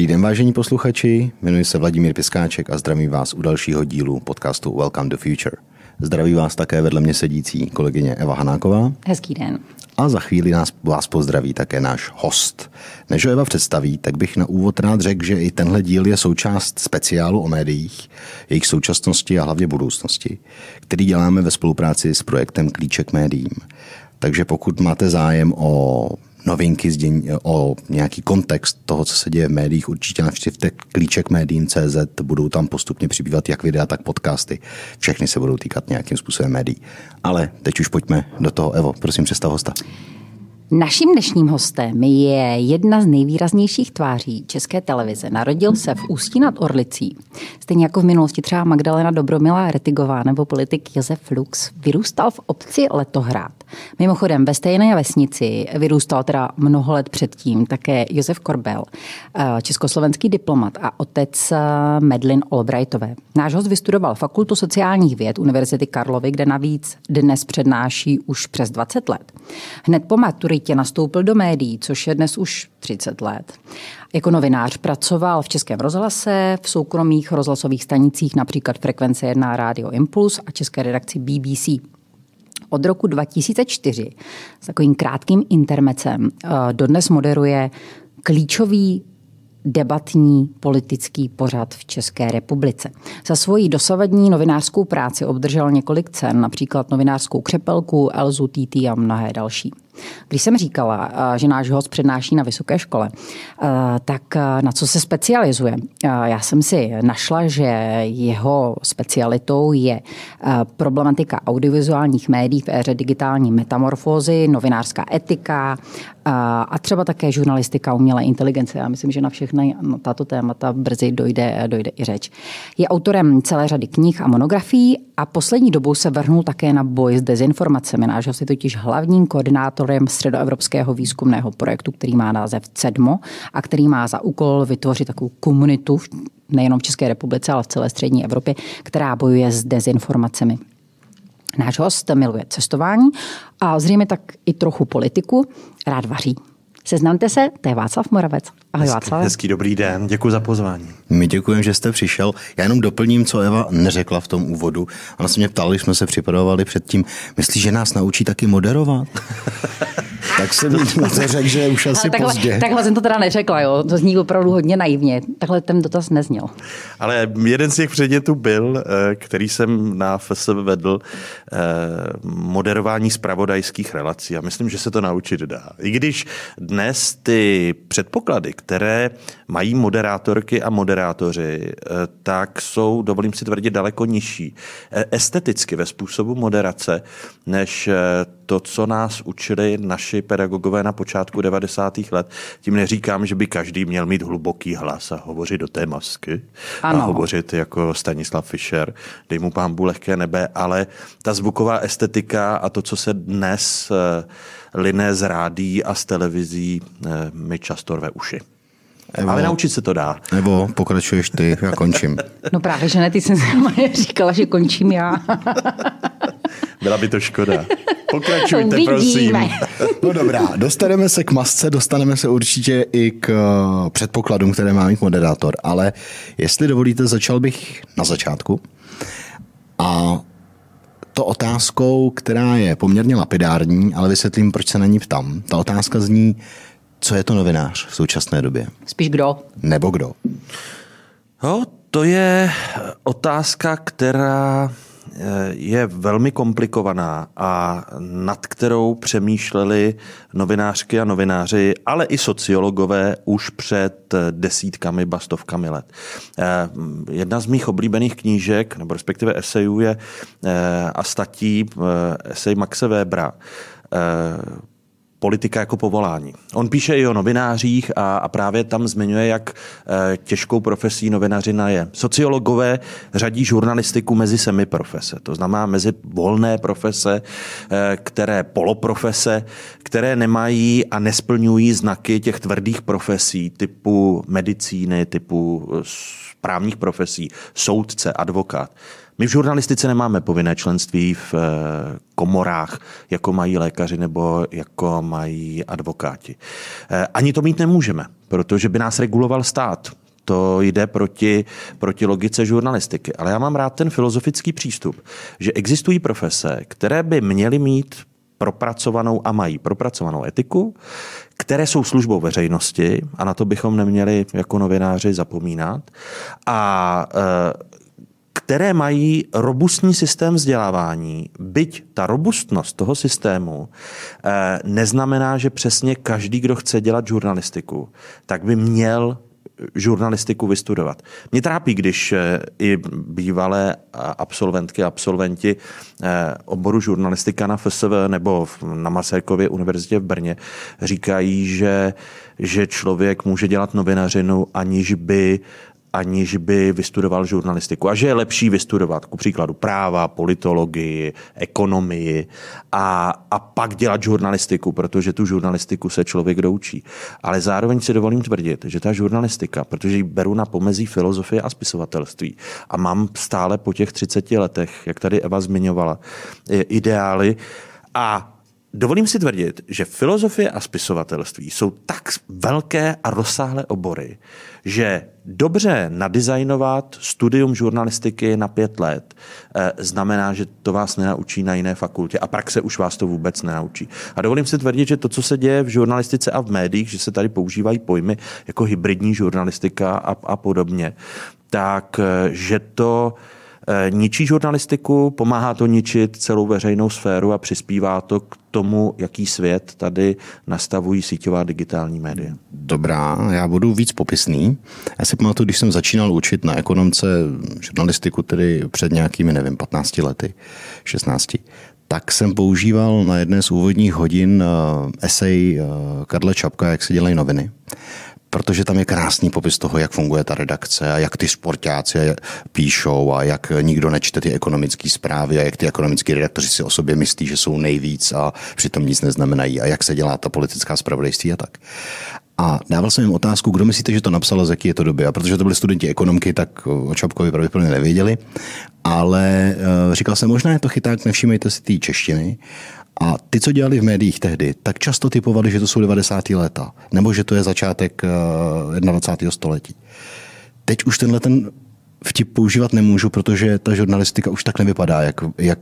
Dobrý den, vážení posluchači. Jmenuji se Vladimír Piskáček a zdravím vás u dalšího dílu podcastu Welcome to Future. Zdraví vás také vedle mě sedící kolegyně Eva Hanáková. Hezký den. A za chvíli nás, vás pozdraví také náš host. Než ho Eva představí, tak bych na úvod rád řekl, že i tenhle díl je součást speciálu o médiích, jejich současnosti a hlavně budoucnosti, který děláme ve spolupráci s projektem Klíček médiím. Takže pokud máte zájem o novinky, o nějaký kontext toho, co se děje v médiích, určitě navštivte klíček médiím.cz, budou tam postupně přibývat jak videa, tak podcasty. Všechny se budou týkat nějakým způsobem médií. Ale teď už pojďme do toho. Evo, prosím, představ hosta. Naším dnešním hostem je jedna z nejvýraznějších tváří české televize. Narodil se v Ústí nad Orlicí. Stejně jako v minulosti třeba Magdalena Dobromilá Retigová nebo politik Josef Lux. Vyrůstal v obci Letohrad. Mimochodem, ve stejné vesnici vyrůstal teda mnoho let předtím také Josef Korbel, eh, československý diplomat a otec eh, Medlin Albrightové. Náš host vystudoval Fakultu sociálních věd Univerzity Karlovy, kde navíc dnes přednáší už přes 20 let. Hned po maturitě nastoupil do médií, což je dnes už 30 let. Jako novinář pracoval v Českém rozhlase, v soukromých rozhlasových stanicích, například Frekvence 1 Rádio Impuls a české redakci BBC od roku 2004 s takovým krátkým intermecem eh, dodnes moderuje klíčový debatní politický pořad v České republice. Za svoji dosavadní novinářskou práci obdržel několik cen, například novinářskou křepelku, Elzu TT a mnohé další. Když jsem říkala, eh, že náš host přednáší na vysoké škole, eh, tak eh, na co se specializuje? Já jsem si našla, že jeho specialitou je problematika audiovizuálních médií v éře digitální metamorfózy, novinářská etika a třeba také žurnalistika umělé inteligence. Já myslím, že na všechny tato témata brzy dojde, dojde i řeč. Je autorem celé řady knih a monografií a poslední dobou se vrhnul také na boj s dezinformacemi. Náš host je totiž hlavním koordinátorem středoevropského výzkumného projektu, který má název CEDMO a který má za úkol vytvořit takovou komunitu nejenom v České republice, ale v celé střední Evropě, která bojuje s dezinformacemi. Náš host miluje cestování a zřejmě tak i trochu politiku, rád vaří. Seznamte se, to je Václav Moravec. Ahoj hezký, Václav. Hezký dobrý den, děkuji za pozvání. My děkujeme, že jste přišel. Já jenom doplním, co Eva neřekla v tom úvodu. Ona se mě ptala, když jsme se připravovali předtím, myslíš, že nás naučí taky moderovat? tak jsem na to řekl, že už asi takhle, pozdě. Takhle jsem to teda neřekla, jo. To zní opravdu hodně naivně. Takhle ten dotaz nezněl. Ale jeden z těch předmětů byl, eh, který jsem na FSB vedl, eh, moderování spravodajských relací. A myslím, že se to naučit dá. I když dnes ty předpoklady, které mají moderátorky a moderátoři, eh, tak jsou, dovolím si tvrdit, daleko nižší esteticky ve způsobu moderace, než to, co nás učili naši pedagogové na počátku 90. let. Tím neříkám, že by každý měl mít hluboký hlas a hovořit do té masky ano. a hovořit jako Stanislav Fischer, dej mu pámbu lehké nebe, ale ta zvuková estetika a to, co se dnes eh, liné z rádí a z televizí, eh, mi často rve uši. Evo, Ale naučit se to dá. Nebo pokračuješ ty, já končím. No právě, že ne, ty jsi říkala, že končím já. Byla by to škoda. Pokračujte, prosím. No dobrá, dostaneme se k masce, dostaneme se určitě i k eh, předpokladům, které má mít moderátor, ale jestli dovolíte, začal bych na začátku. A to otázkou, která je poměrně lapidární, ale vysvětlím, proč se na ní ptám. Ta otázka zní, co je to novinář v současné době? Spíš kdo? Nebo kdo? No, to je otázka, která je velmi komplikovaná a nad kterou přemýšleli novinářky a novináři, ale i sociologové už před desítkami, bastovkami let. Eh, jedna z mých oblíbených knížek, nebo respektive esejů je eh, a statí eh, esej Maxe Webera, politika jako povolání. On píše i o novinářích a, a právě tam zmiňuje, jak e, těžkou profesí novinařina je. Sociologové řadí žurnalistiku mezi semi profese, to znamená mezi volné profese, e, které poloprofese, které nemají a nesplňují znaky těch tvrdých profesí typu medicíny, typu právních profesí, soudce, advokát. My v žurnalistice nemáme povinné členství v eh, komorách, jako mají lékaři nebo jako mají advokáti. Eh, ani to mít nemůžeme, protože by nás reguloval stát. To jde proti, proti logice žurnalistiky. Ale já mám rád ten filozofický přístup, že existují profese, které by měly mít propracovanou a mají propracovanou etiku, které jsou službou veřejnosti a na to bychom neměli jako novináři zapomínat. A e, které mají robustní systém vzdělávání, byť ta robustnost toho systému e, neznamená, že přesně každý, kdo chce dělat žurnalistiku, tak by měl žurnalistiku vystudovat. Mě trápí, když eh, i bývalé absolventky, absolventi eh, oboru žurnalistika na FSV nebo na Masarykově univerzitě v Brně říkají, že, že člověk může dělat novinařinu, aniž by aniž by vystudoval žurnalistiku. A že je lepší vystudovat, ku příkladu práva, politologii, ekonomii a, a pak dělat žurnalistiku, protože tu žurnalistiku se člověk doučí. Ale zároveň si dovolím tvrdit, že ta žurnalistika, protože ji beru na pomezí filozofie a spisovatelství a mám stále po těch 30 letech, jak tady Eva zmiňovala, ideály a Dovolím si tvrdit, že filozofie a spisovatelství jsou tak velké a rozsáhlé obory, že dobře nadizajnovat studium žurnalistiky na pět let eh, znamená, že to vás nenaučí na jiné fakultě a praxe už vás to vůbec nenaučí. A dovolím si tvrdit, že to, co se děje v žurnalistice a v médiích, že se tady používají pojmy jako hybridní žurnalistika a, a podobně, tak eh, že to Eh, ničí žurnalistiku, pomáhá to ničit celou veřejnou sféru a přispívá to k tomu, jaký svět tady nastavují síťová digitální média. Dobrá, já budu víc popisný. Já si pamatuju, když jsem začínal učit na ekonomce žurnalistiku, tedy před nějakými, nevím, 15 lety, 16, tak jsem používal na jedné z úvodních hodin uh, esej uh, Karle Čapka, jak se dělají noviny protože tam je krásný popis toho, jak funguje ta redakce a jak ty sportáci píšou a jak nikdo nečte ty ekonomické zprávy a jak ty ekonomické redaktoři si o sobě myslí, že jsou nejvíc a přitom nic neznamenají a jak se dělá ta politická spravodajství a tak. A dával jsem jim otázku, kdo myslíte, že to napsal z jaký je to doby. A protože to byli studenti ekonomky, tak o Čapkovi pravděpodobně nevěděli. Ale uh, říkal jsem, možná je to chyták, nevšímejte si té češtiny. A ty, co dělali v médiích tehdy, tak často typovali, že to jsou 90. léta, nebo že to je začátek 21. Eh, století. Teď už tenhle ten vtip používat nemůžu, protože ta žurnalistika už tak nevypadá, jak, jak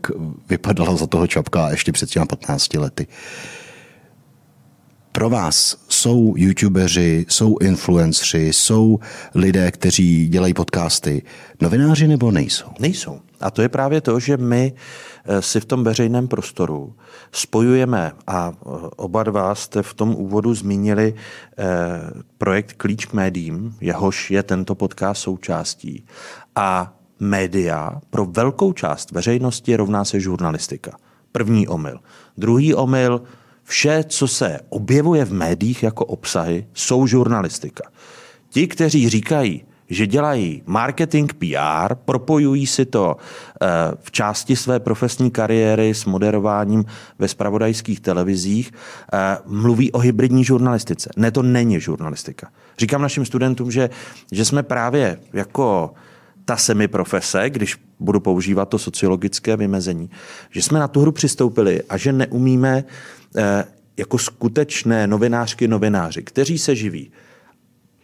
vypadala za toho Čapka ještě před těma 15 lety. Pro vás jsou youtubeři, jsou influenceri, jsou lidé, kteří dělají podcasty, novináři nebo nejsou? Nejsou. A to je právě to, že my eh, si v tom veřejném prostoru spojujeme a eh, oba dva jste v tom úvodu zmínili eh, projekt Klíč k médiím, jehož je tento podcast součástí. A média pro velkou část veřejnosti rovná se žurnalistika. První omyl. Druhý omyl, vše, co se objevuje v médiích jako obsahy, jsou žurnalistika. Ti, kteří říkají, že dělají marketing PR, propojují si to eh, v části své profesní kariéry s moderováním ve spravodajských televizích, eh, mluví o hybridní žurnalistice. Ne, to není žurnalistika. Říkám našim studentům, že, že jsme právě jako ta semiprofese, když budu používat to sociologické vymezení, že jsme na tu hru přistoupili a že neumíme eh, jako skutečné novinářky novináři, kteří se živí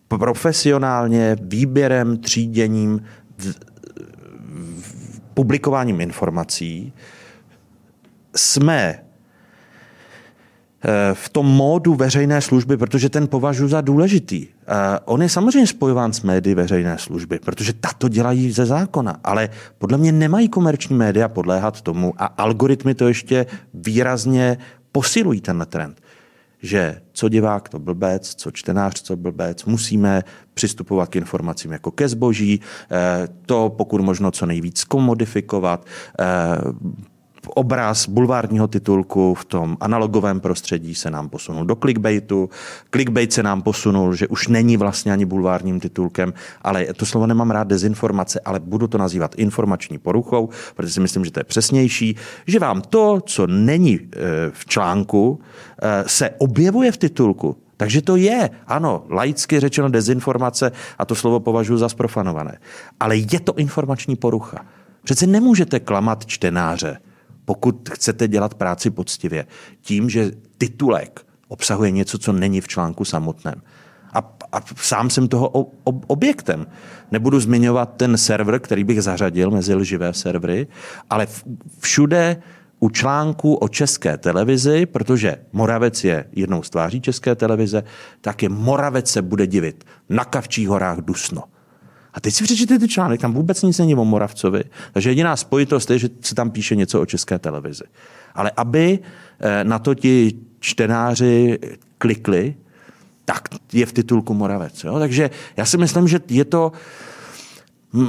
profesionálně výběrem, tříděním, v, v, publikováním informací jsme eh, v tom módu veřejné služby, protože ten považuji za důležitý. Eh, on je samozřejmě spojován s médií veřejné služby, protože tato dělají ze zákona, ale podle mě nemají komerční média podléhat tomu a algoritmy to ještě výrazně posilují ten trend že co divák to blbec, co čtenář to blbec, musíme přistupovat k informacím jako ke zboží, eh, to pokud možno co nejvíc komodifikovat, eh, obraz bulvárního titulku v tom analogovém prostředí se nám posunul do clickbaitu. Clickbait se nám posunul, že už není vlastně ani bulvárním titulkem, ale to slovo nemám rád dezinformace, ale budu to nazývat informační poruchou, protože si myslím, že to je přesnější, že vám to, co není e, v článku, e, se objevuje v titulku. Takže to je, ano, laicky řečeno dezinformace a to slovo považuji za sprofanované. Ale je to informační porucha. Přece nemůžete klamat čtenáře, pokud chcete dělat práci poctivě, tím, že titulek obsahuje něco, co není v článku samotném. A, a sám jsem toho ob, objektem. Nebudu zmiňovat ten server, který bych zařadil mezi lživé servery, ale všude u článku o české televizi, protože Moravec je jednou z tváří české televize, tak je Moravec se bude divit. Na Kavčích horách Dusno. A teď si přečtěte ty článek, tam vůbec nic není o Moravcovi. Takže jediná spojitost je, že se tam píše něco o české televizi. Ale aby eh, na to ti čtenáři klikli, tak je v titulku Moravec. Jo? Takže já si myslím, že je to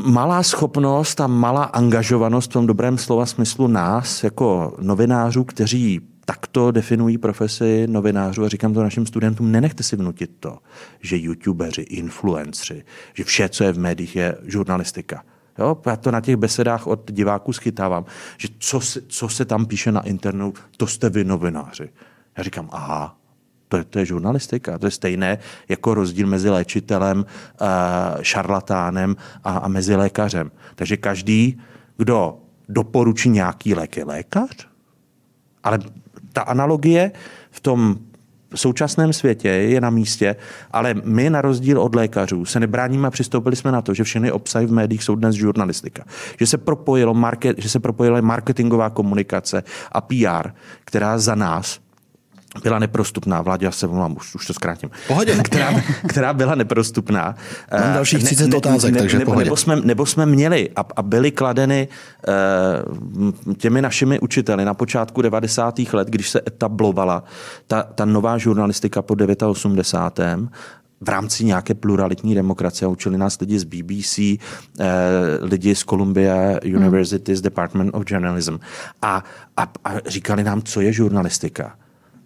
malá schopnost a malá angažovanost v tom dobrém slova smyslu nás, jako novinářů, kteří takto definují profesi novinářů a říkám to našim studentům, nenechte si vnutit to, že youtubeři, influenceri, že vše, co je v médiích, je žurnalistika. Jo, já to na těch besedách od diváků schytávám, že co se, co se tam píše na internetu, to jste vy novináři. Já říkám, aha, to je, to je žurnalistika. To je stejné jako rozdíl mezi léčitelem, uh, šarlatánem a, a mezi lékařem. Takže každý, kdo doporučí nějaký lék, je lékař. Ale ta analogie v tom současném světě je na místě, ale my na rozdíl od lékařů se nebráníme a přistoupili jsme na to, že všechny obsahy v médiích jsou dnes žurnalistika. Že se, propojilo market, že se propojila marketingová komunikace a PR, která za nás byla neprostupná. Vládě, já se volám, už, už to zkrátím. Pohodě. Která, která byla neprostupná. Mám dalších 30 ne, otázek, ne, takže nebo, pohodě. Nebo jsme, nebo jsme měli a, a byly kladeny uh, těmi našimi učiteli na počátku 90. let, když se etablovala ta, ta nová žurnalistika po 89 v rámci nějaké pluralitní demokracie. Učili nás lidi z BBC, eh, lidi z Columbia University, z Department of Journalism. A, a, a říkali nám, co je žurnalistika.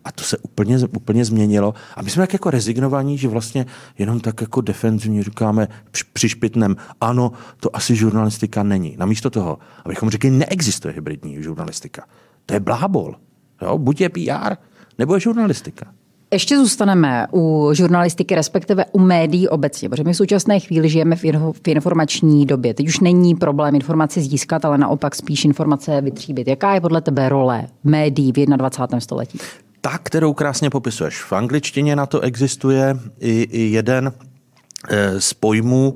A to se úplně, úplně změnilo. A my jsme tak jako rezignovaní, že vlastně jenom tak jako defenzivně říkáme přišpitnem, ano, to asi žurnalistika není. Namísto toho, abychom řekli, neexistuje hybridní žurnalistika. To je blábol. Jo? Buď je PR, nebo je žurnalistika. Ještě zůstaneme u žurnalistiky, respektive u médií obecně, protože my v současné chvíli žijeme v, informační době. Teď už není problém informaci získat, ale naopak spíš informace vytříbit. Jaká je podle tebe role médií v 21. století? Ta, kterou krásně popisuješ. V angličtině na to existuje i, i jeden eh, z pojmů,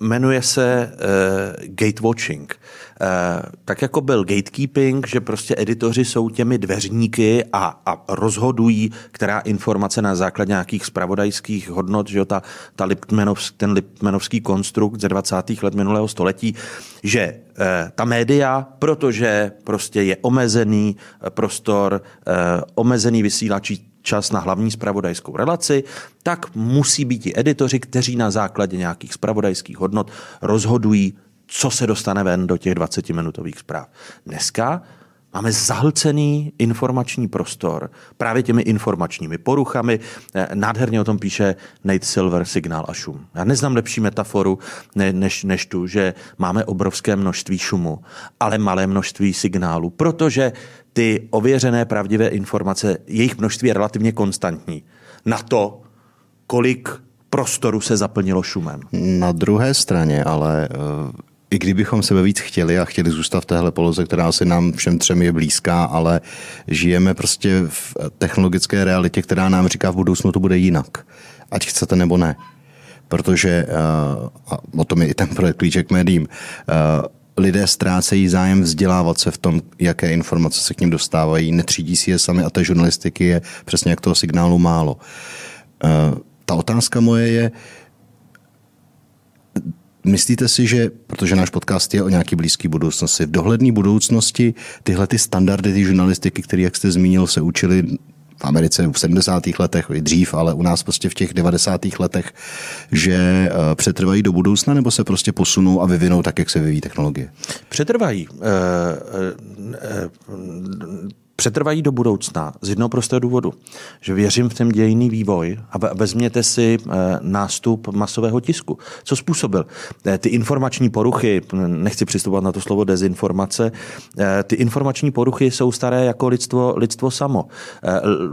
jmenuje se uh, gatewatching. Uh, tak jako byl gatekeeping, že prostě editoři jsou těmi dveřníky a, a rozhodují, která informace na základě nějakých spravodajských hodnot, že jo, ta, ta Liptmanovsk, ten Liptmanovský konstrukt ze 20. let minulého století, že Eh, ta média, protože prostě je omezený eh, prostor, eh, omezený vysílačí čas na hlavní spravodajskou relaci, tak musí být i editoři, kteří na základě nějakých spravodajských hodnot rozhodují, co se dostane ven do těch 20-minutových zpráv. Dneska Máme zahlcený informační prostor právě těmi informačními poruchami. Eh, nádherně o tom píše Nate Silver, signál a šum. Já neznám lepší metaforu ne, než, než tu, že máme obrovské množství šumu, ale malé množství signálů, protože ty ověřené pravdivé informace, jejich množství je relativně konstantní. Na to, kolik prostoru se zaplnilo šumem. Na druhé straně ale eh, i kdybychom sebe víc chtěli a chtěli zůstat v téhle poloze, která se nám všem třem je blízká, ale žijeme prostě v technologické realitě, která nám říká v budoucnu to bude jinak. Ať chcete nebo ne. Protože, eh, a o tom je i ten projekt Klíček médiím, eh, lidé ztrácejí zájem vzdělávat se v tom, jaké informace se k ním dostávají, netřídí si je sami a té žurnalistiky je přesně jak toho signálu málo. Eh, ta otázka moje je, Myslíte si, že, protože náš podcast je o nějaké blízké budoucnosti, v dohledné budoucnosti tyhle ty standardy ty žurnalistiky, které, jak jste zmínil, se učili v Americe v 70. letech, i dřív, ale u nás prostě v těch 90. letech, že eh, přetrvají do budoucna nebo se prostě posunou a vyvinou tak, jak se vyvíjí technologie? Přetrvají. Přetrvají do budoucna z jednoho prostého důvodu, že věřím v ten dějný vývoj a vezměte si eh, nástup masového tisku. Co způsobil? Eh, ty informační poruchy, nechci přistupovat na to slovo dezinformace, eh, ty informační poruchy jsou staré jako lidstvo, lidstvo samo.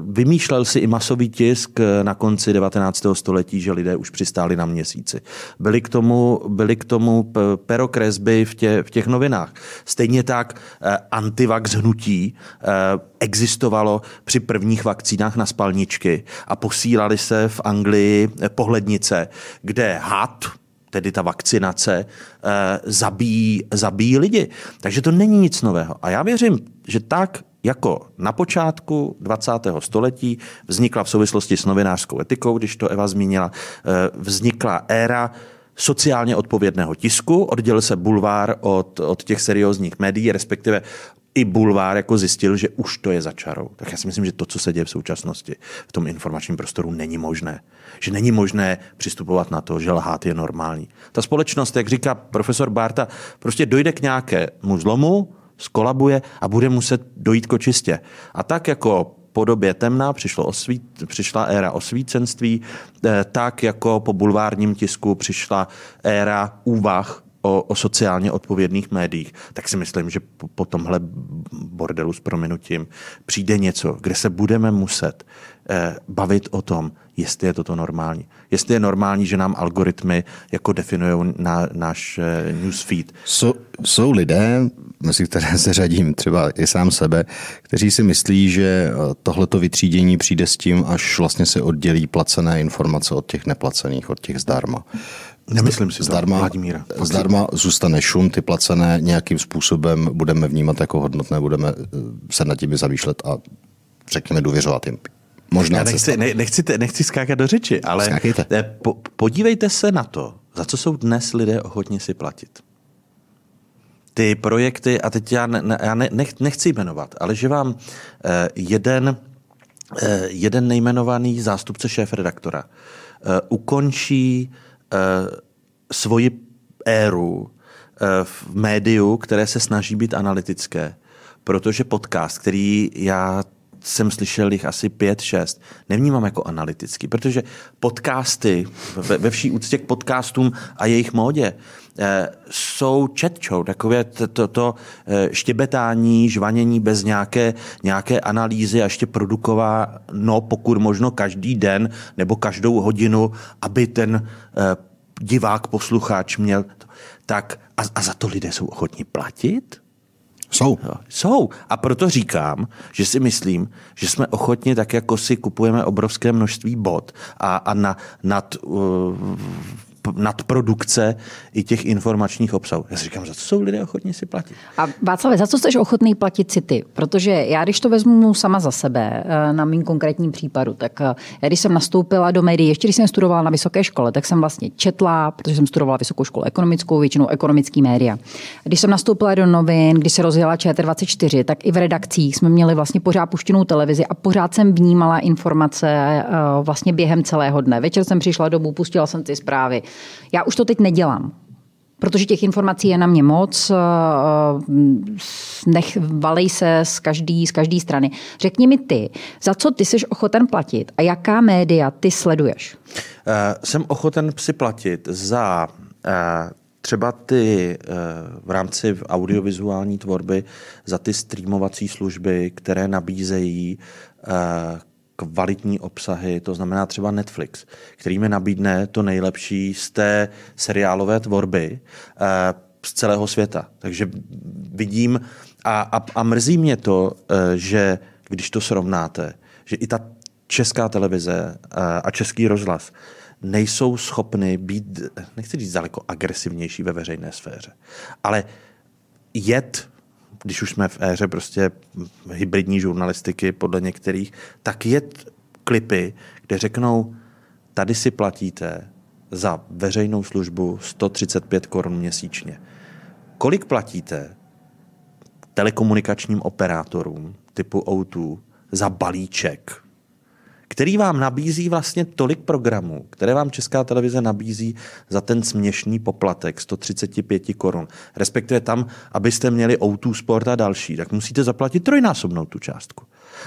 Vymýšlel si i masový tisk na konci 19. století, že lidé už přistáli na měsíci. Byly k tomu, byly k tomu perokresby v, tě, v těch novinách. Stejně tak antivax hnutí existovalo při prvních vakcínách na spalničky a posílali se v Anglii pohlednice, kde had, tedy ta vakcinace, eh, zabíjí, zabíjí lidi. Takže to není nic nového. A já věřím, že tak jako na počátku 20. století vznikla v souvislosti s novinářskou etikou, když to Eva zmínila, eh, vznikla éra sociálně odpovědného tisku, oddělil se bulvár od, od těch seriózních médií, respektive i bulvár jako zjistil, že už to je za čarou. Tak já si myslím, že to, co se děje v současnosti v tom informačním prostoru, není možné. Že není možné přistupovat na to, že lhát je normální. Ta společnost, jak říká profesor Barta, prostě dojde k nějakému zlomu, skolabuje a bude muset dojít ko čistě. A tak jako po době temná přišlo osvít, přišla éra osvícenství, eh, tak jako po bulvárním tisku přišla éra úvah o, o sociálně odpovědných médiích, tak si myslím, že po, po tomhle bordelu s prominutím přijde něco, kde se budeme muset eh, bavit o tom, jestli je toto normální. Jestli je normální, že nám algoritmy jako definují na, náš eh, newsfeed. Jsou, jsou lidé, mezi které se řadím třeba i sám sebe, kteří si myslí, že eh, tohleto vytřídění přijde s tím, až vlastně se oddělí placené informace od těch neplacených, od těch zdarma. Nemyslím si zdarma, to, Vladimíra. Zdarma zůstane šum, ty placené nějakým způsobem budeme vnímat jako hodnotné, budeme eh, se nad tím zamýšlet a řekněme důvěřovat jim. Možná Já nechci, ne, nechci, nechci skákat do řeči, ale Skákejte. Eh, po, podívejte se na to, za co jsou dnes lidé ochotni si platit. Ty projekty, a teď já, ne, já ne, nech, nechci jmenovat, ale že vám eh, jeden, eh, jeden nejmenovaný zástupce šéf-redaktora eh, ukončí Eh, svoji éru eh, v médiu, které se snaží být analytické, protože podcast, který já jsem slyšel jich asi pět, šest, nevnímám jako analytický, protože podcasty, ve, ve vší úctě k podcastům a jejich módě, eh, jsou show, takové to, to, to eh, štěbetání, žvanění bez nějaké, nějaké analýzy a ještě produková, no pokud možno každý den nebo každou hodinu, aby ten eh, divák, posluchač měl, tak a, a za to lidé jsou ochotní platit? Jsou. Jsou. A proto říkám, že si myslím, že jsme ochotni, tak jako si kupujeme obrovské množství bod a, a na, nad uh, nadprodukce i těch informačních obsahů. Já si říkám, za co jsou lidé ochotní si platit? A Václav, za co jsi ochotný platit si ty? Protože já, když to vezmu sama za sebe, eh, na mým konkrétním případu, tak eh, já, když jsem nastoupila do médií, ještě když jsem studovala na vysoké škole, tak jsem vlastně četla, protože jsem studovala vysokou školu ekonomickou, většinou ekonomický média. Když jsem nastoupila do novin, když se rozjela ČT24, tak i v redakcích jsme měli vlastně pořád puštěnou televizi a pořád jsem vnímala informace eh, vlastně během celého dne. Večer jsem přišla domů, pustila jsem ty zprávy, já už to teď nedělám, protože těch informací je na mě moc, eh, nech, valej se z každé z každý strany. Řekni mi ty, za co ty jsi ochoten platit a jaká média ty sleduješ? Uh, jsem ochoten si platit za uh, třeba ty v rámci audiovizuální tvorby za ty streamovací služby, které nabízejí kvalitní obsahy, to znamená třeba Netflix, který mi nabídne to nejlepší z té seriálové tvorby eh, z celého světa. Takže vidím a, a, a mrzí mě to, eh, že když to srovnáte, že i ta česká televize eh, a český rozhlas nejsou schopny být, nechci říct daleko agresivnější ve veřejné sféře, ale jet když už jsme v éře prostě hybridní žurnalistiky podle některých, tak je klipy, kde řeknou, tady si platíte za veřejnou službu 135 korun měsíčně. Kolik platíte telekomunikačním operátorům typu O2 za balíček který vám nabízí vlastně tolik programů, které vám Česká televize nabízí za ten směšný poplatek 135 korun. Respektive tam, abyste měli O2 Sport a další, tak musíte zaplatit trojnásobnou tu částku.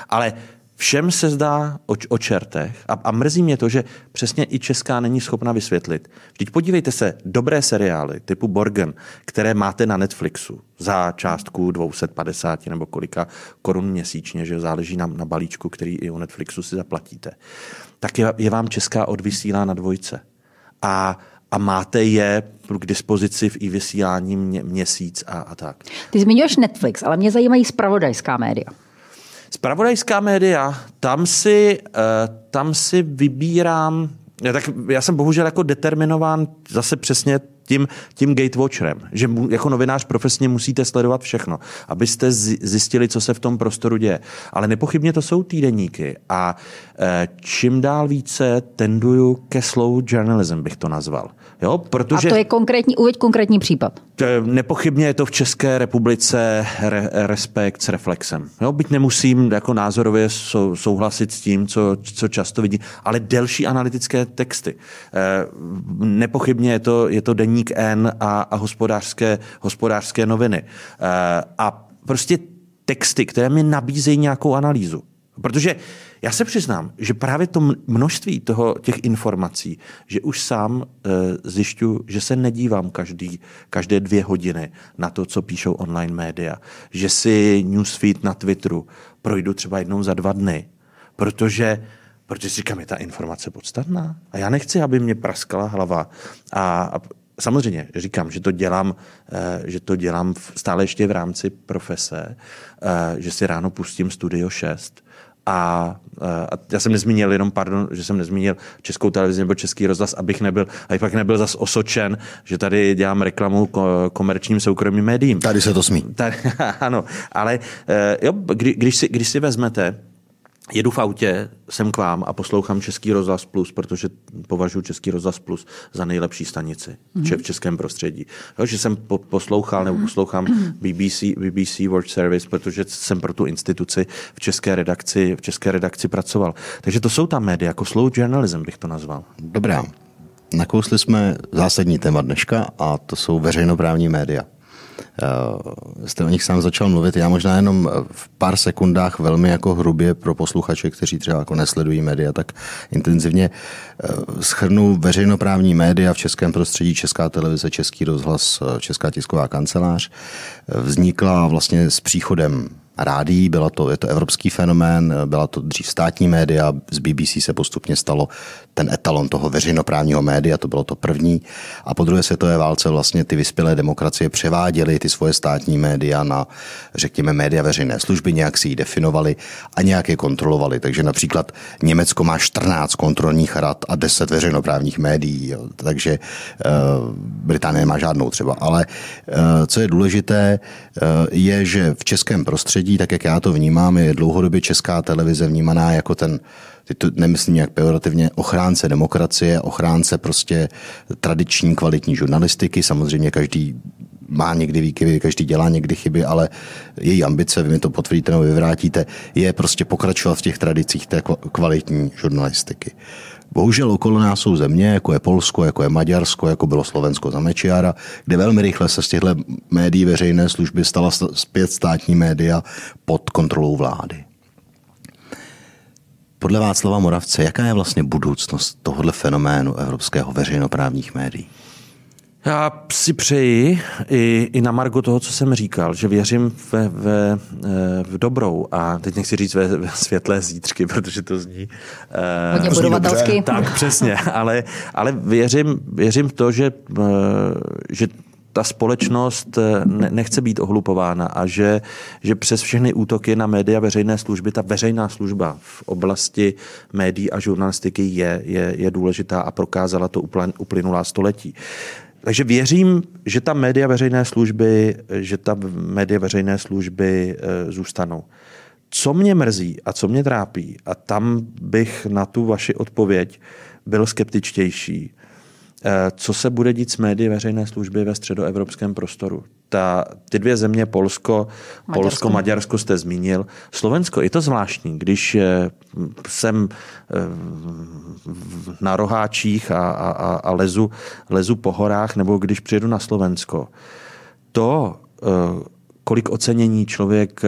Ale Všem se zdá o, o čertech a, a mrzí mě to, že přesně i Česká není schopna vysvětlit. Vždyť podívejte se, dobré seriály typu Borgen, které máte na Netflixu za částku 250 nebo kolika korun měsíčně, že záleží na, na balíčku, který i u Netflixu si zaplatíte, tak je, je vám Česká odvysílá na dvojce. A a máte je k dispozici v i vysílání mě, měsíc a, a tak. Ty zmiňuješ Netflix, ale mě zajímají spravodajská média. Spravodajská média, tam si, uh, tam si vybírám, tak já jsem bohužel jako determinován zase přesně tím, tím gatewatcherem, že mu, jako novinář profesně musíte sledovat všechno, abyste zjistili, co se v tom prostoru děje. Ale nepochybně to jsou týdeníky a e, čím dál více tenduju ke slow journalism, bych to nazval. Jo, protože... A to je konkrétní, uveď konkrétní případ. Nepochybně je to v České republice re, respekt s reflexem. Jo, byť nemusím jako názorově sou, souhlasit s tím, co, co často vidím, ale delší analytické texty. E, nepochybně je to, je to deník N a, a hospodářské, hospodářské noviny. E, a prostě texty, které mi nabízejí nějakou analýzu. Protože já se přiznám, že právě to množství toho, těch informací, že už sám e, zjišťu, že se nedívám každý, každé dvě hodiny na to, co píšou online média, že si newsfeed na Twitteru projdu třeba jednou za dva dny, protože protože si říkám, je ta informace podstatná. A já nechci, aby mě praskala hlava. A, a samozřejmě říkám, že to dělám, e, že to dělám stále ještě v rámci profese, e, že si ráno pustím Studio 6 a, a já jsem nezmínil jenom, pardon, že jsem nezmínil českou televizi nebo český rozhlas, abych nebyl, abych pak nebyl zas osočen, že tady dělám reklamu komerčním soukromým médiím. Tady se to smí. Tady, ano, ale eh, jo, kdy, když, si, když si vezmete, jedu v autě sem k vám a poslouchám Český rozhlas Plus, protože považuji Český rozhlas Plus za nejlepší stanici mm-hmm. v českém prostředí. Jo, že jsem po, poslouchal nebo poslouchám BBC, BBC World Service, protože jsem pro tu instituci v české redakci, v české redakci pracoval. Takže to jsou tam média, jako slow journalism bych to nazval. Dobrá. Nakousli jsme zásadní téma dneška a to jsou veřejnoprávní média. Eh, jste o nich sám začal mluvit. Já možná jenom v pár sekundách velmi jako hrubě pro posluchače, kteří třeba jako nesledují média tak intenzivně, eh, schrnu veřejnoprávní média v českém prostředí, Česká televize, Český rozhlas, eh, Česká tisková kancelář. Vznikla vlastně s příchodem rádií, byla to, je to evropský fenomén, byla to dřív státní média, z BBC se postupně stalo ten etalon toho veřejnoprávního média, to bylo to první. A po druhé světové válce vlastně ty vyspělé demokracie převáděly ty svoje státní média na, řekněme, média veřejné služby, nějak si ji definovali a nějak je kontrolovali. Takže například Německo má 14 kontrolních rad a 10 veřejnoprávních médií, jo. takže uh, Británie nemá žádnou třeba. Ale uh, co je důležité, uh, je, že v českém prostředí, tak jak já to vnímám, je dlouhodobě česká televize vnímaná jako ten teď to nemyslím nějak pejorativně, ochránce demokracie, ochránce prostě tradiční kvalitní žurnalistiky. Samozřejmě každý má někdy výkyvy, každý dělá někdy chyby, ale její ambice, vy mi to potvrdíte nebo vyvrátíte, je prostě pokračovat v těch tradicích té kvalitní žurnalistiky. Bohužel okolo nás jsou země, jako je Polsko, jako je Maďarsko, jako bylo Slovensko za Mečiara, kde velmi rychle se z těchto médií veřejné služby stala zpět státní média pod kontrolou vlády. Podle Václava Moravce, jaká je vlastně budoucnost tohohle fenoménu evropského veřejnoprávních médií? Já si přeji i, i na margo toho, co jsem říkal, že věřím ve, ve, eh, v dobrou a teď nechci říct ve, ve světlé zítřky, protože to zní... Eh, Hodně budovatelsky. Tak, přesně, ale, ale věřím, věřím v to, že, eh, že ta společnost nechce být ohlupována a že, že přes všechny útoky na média veřejné služby, ta veřejná služba v oblasti médií a žurnalistiky je, je, je důležitá a prokázala to uplynulá století. Takže věřím, že ta média veřejné služby, že ta média veřejné služby eh, zůstanou. Co mě mrzí a co mě trápí, a tam bych na tu vaši odpověď byl skeptičtější, Eh, co se bude dít s médii veřejné služby ve středoevropském prostoru? Ta, ty dvě země, Polsko, Maďarsko. Polsko, Maďarsko jste zmínil. Slovensko, je to zvláštní, když eh, jsem eh, na roháčích a, a, a lezu, lezu po horách, nebo když přijedu na Slovensko, to, kolik ocenění člověk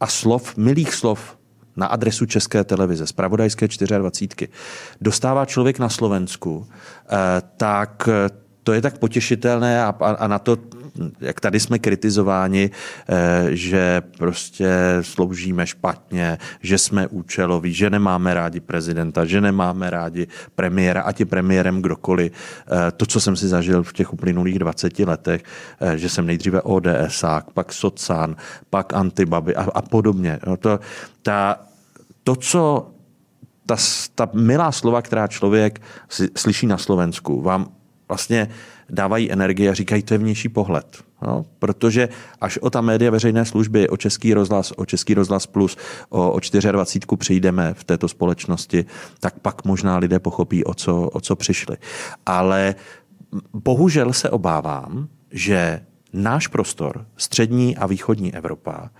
a slov, milých slov na adresu České televize, z Pravodajské 24, dostává člověk na Slovensku, eh, tak to je tak potěšitelné a, a na to jak tady jsme kritizováni, eh, že prostě sloužíme špatně, že jsme účeloví, že nemáme rádi prezidenta, že nemáme rádi premiéra, ať je premiérem kdokoliv. Eh, to, co jsem si zažil v těch uplynulých 20 letech, eh, že jsem nejdříve ODSák, pak Socan, pak Antibaby a, a podobně. No to, ta, to, co ta, ta milá slova, která člověk slyší na Slovensku, vám vlastně dávají energii a říkají, to je vnější pohled. No, protože až o ta média veřejné služby, o Český rozhlas, o Český rozhlas plus, o, o 24 přijdeme v této společnosti, tak pak možná lidé pochopí, o co, o co přišli. Ale bohužel se obávám, že náš prostor, střední a východní Evropa,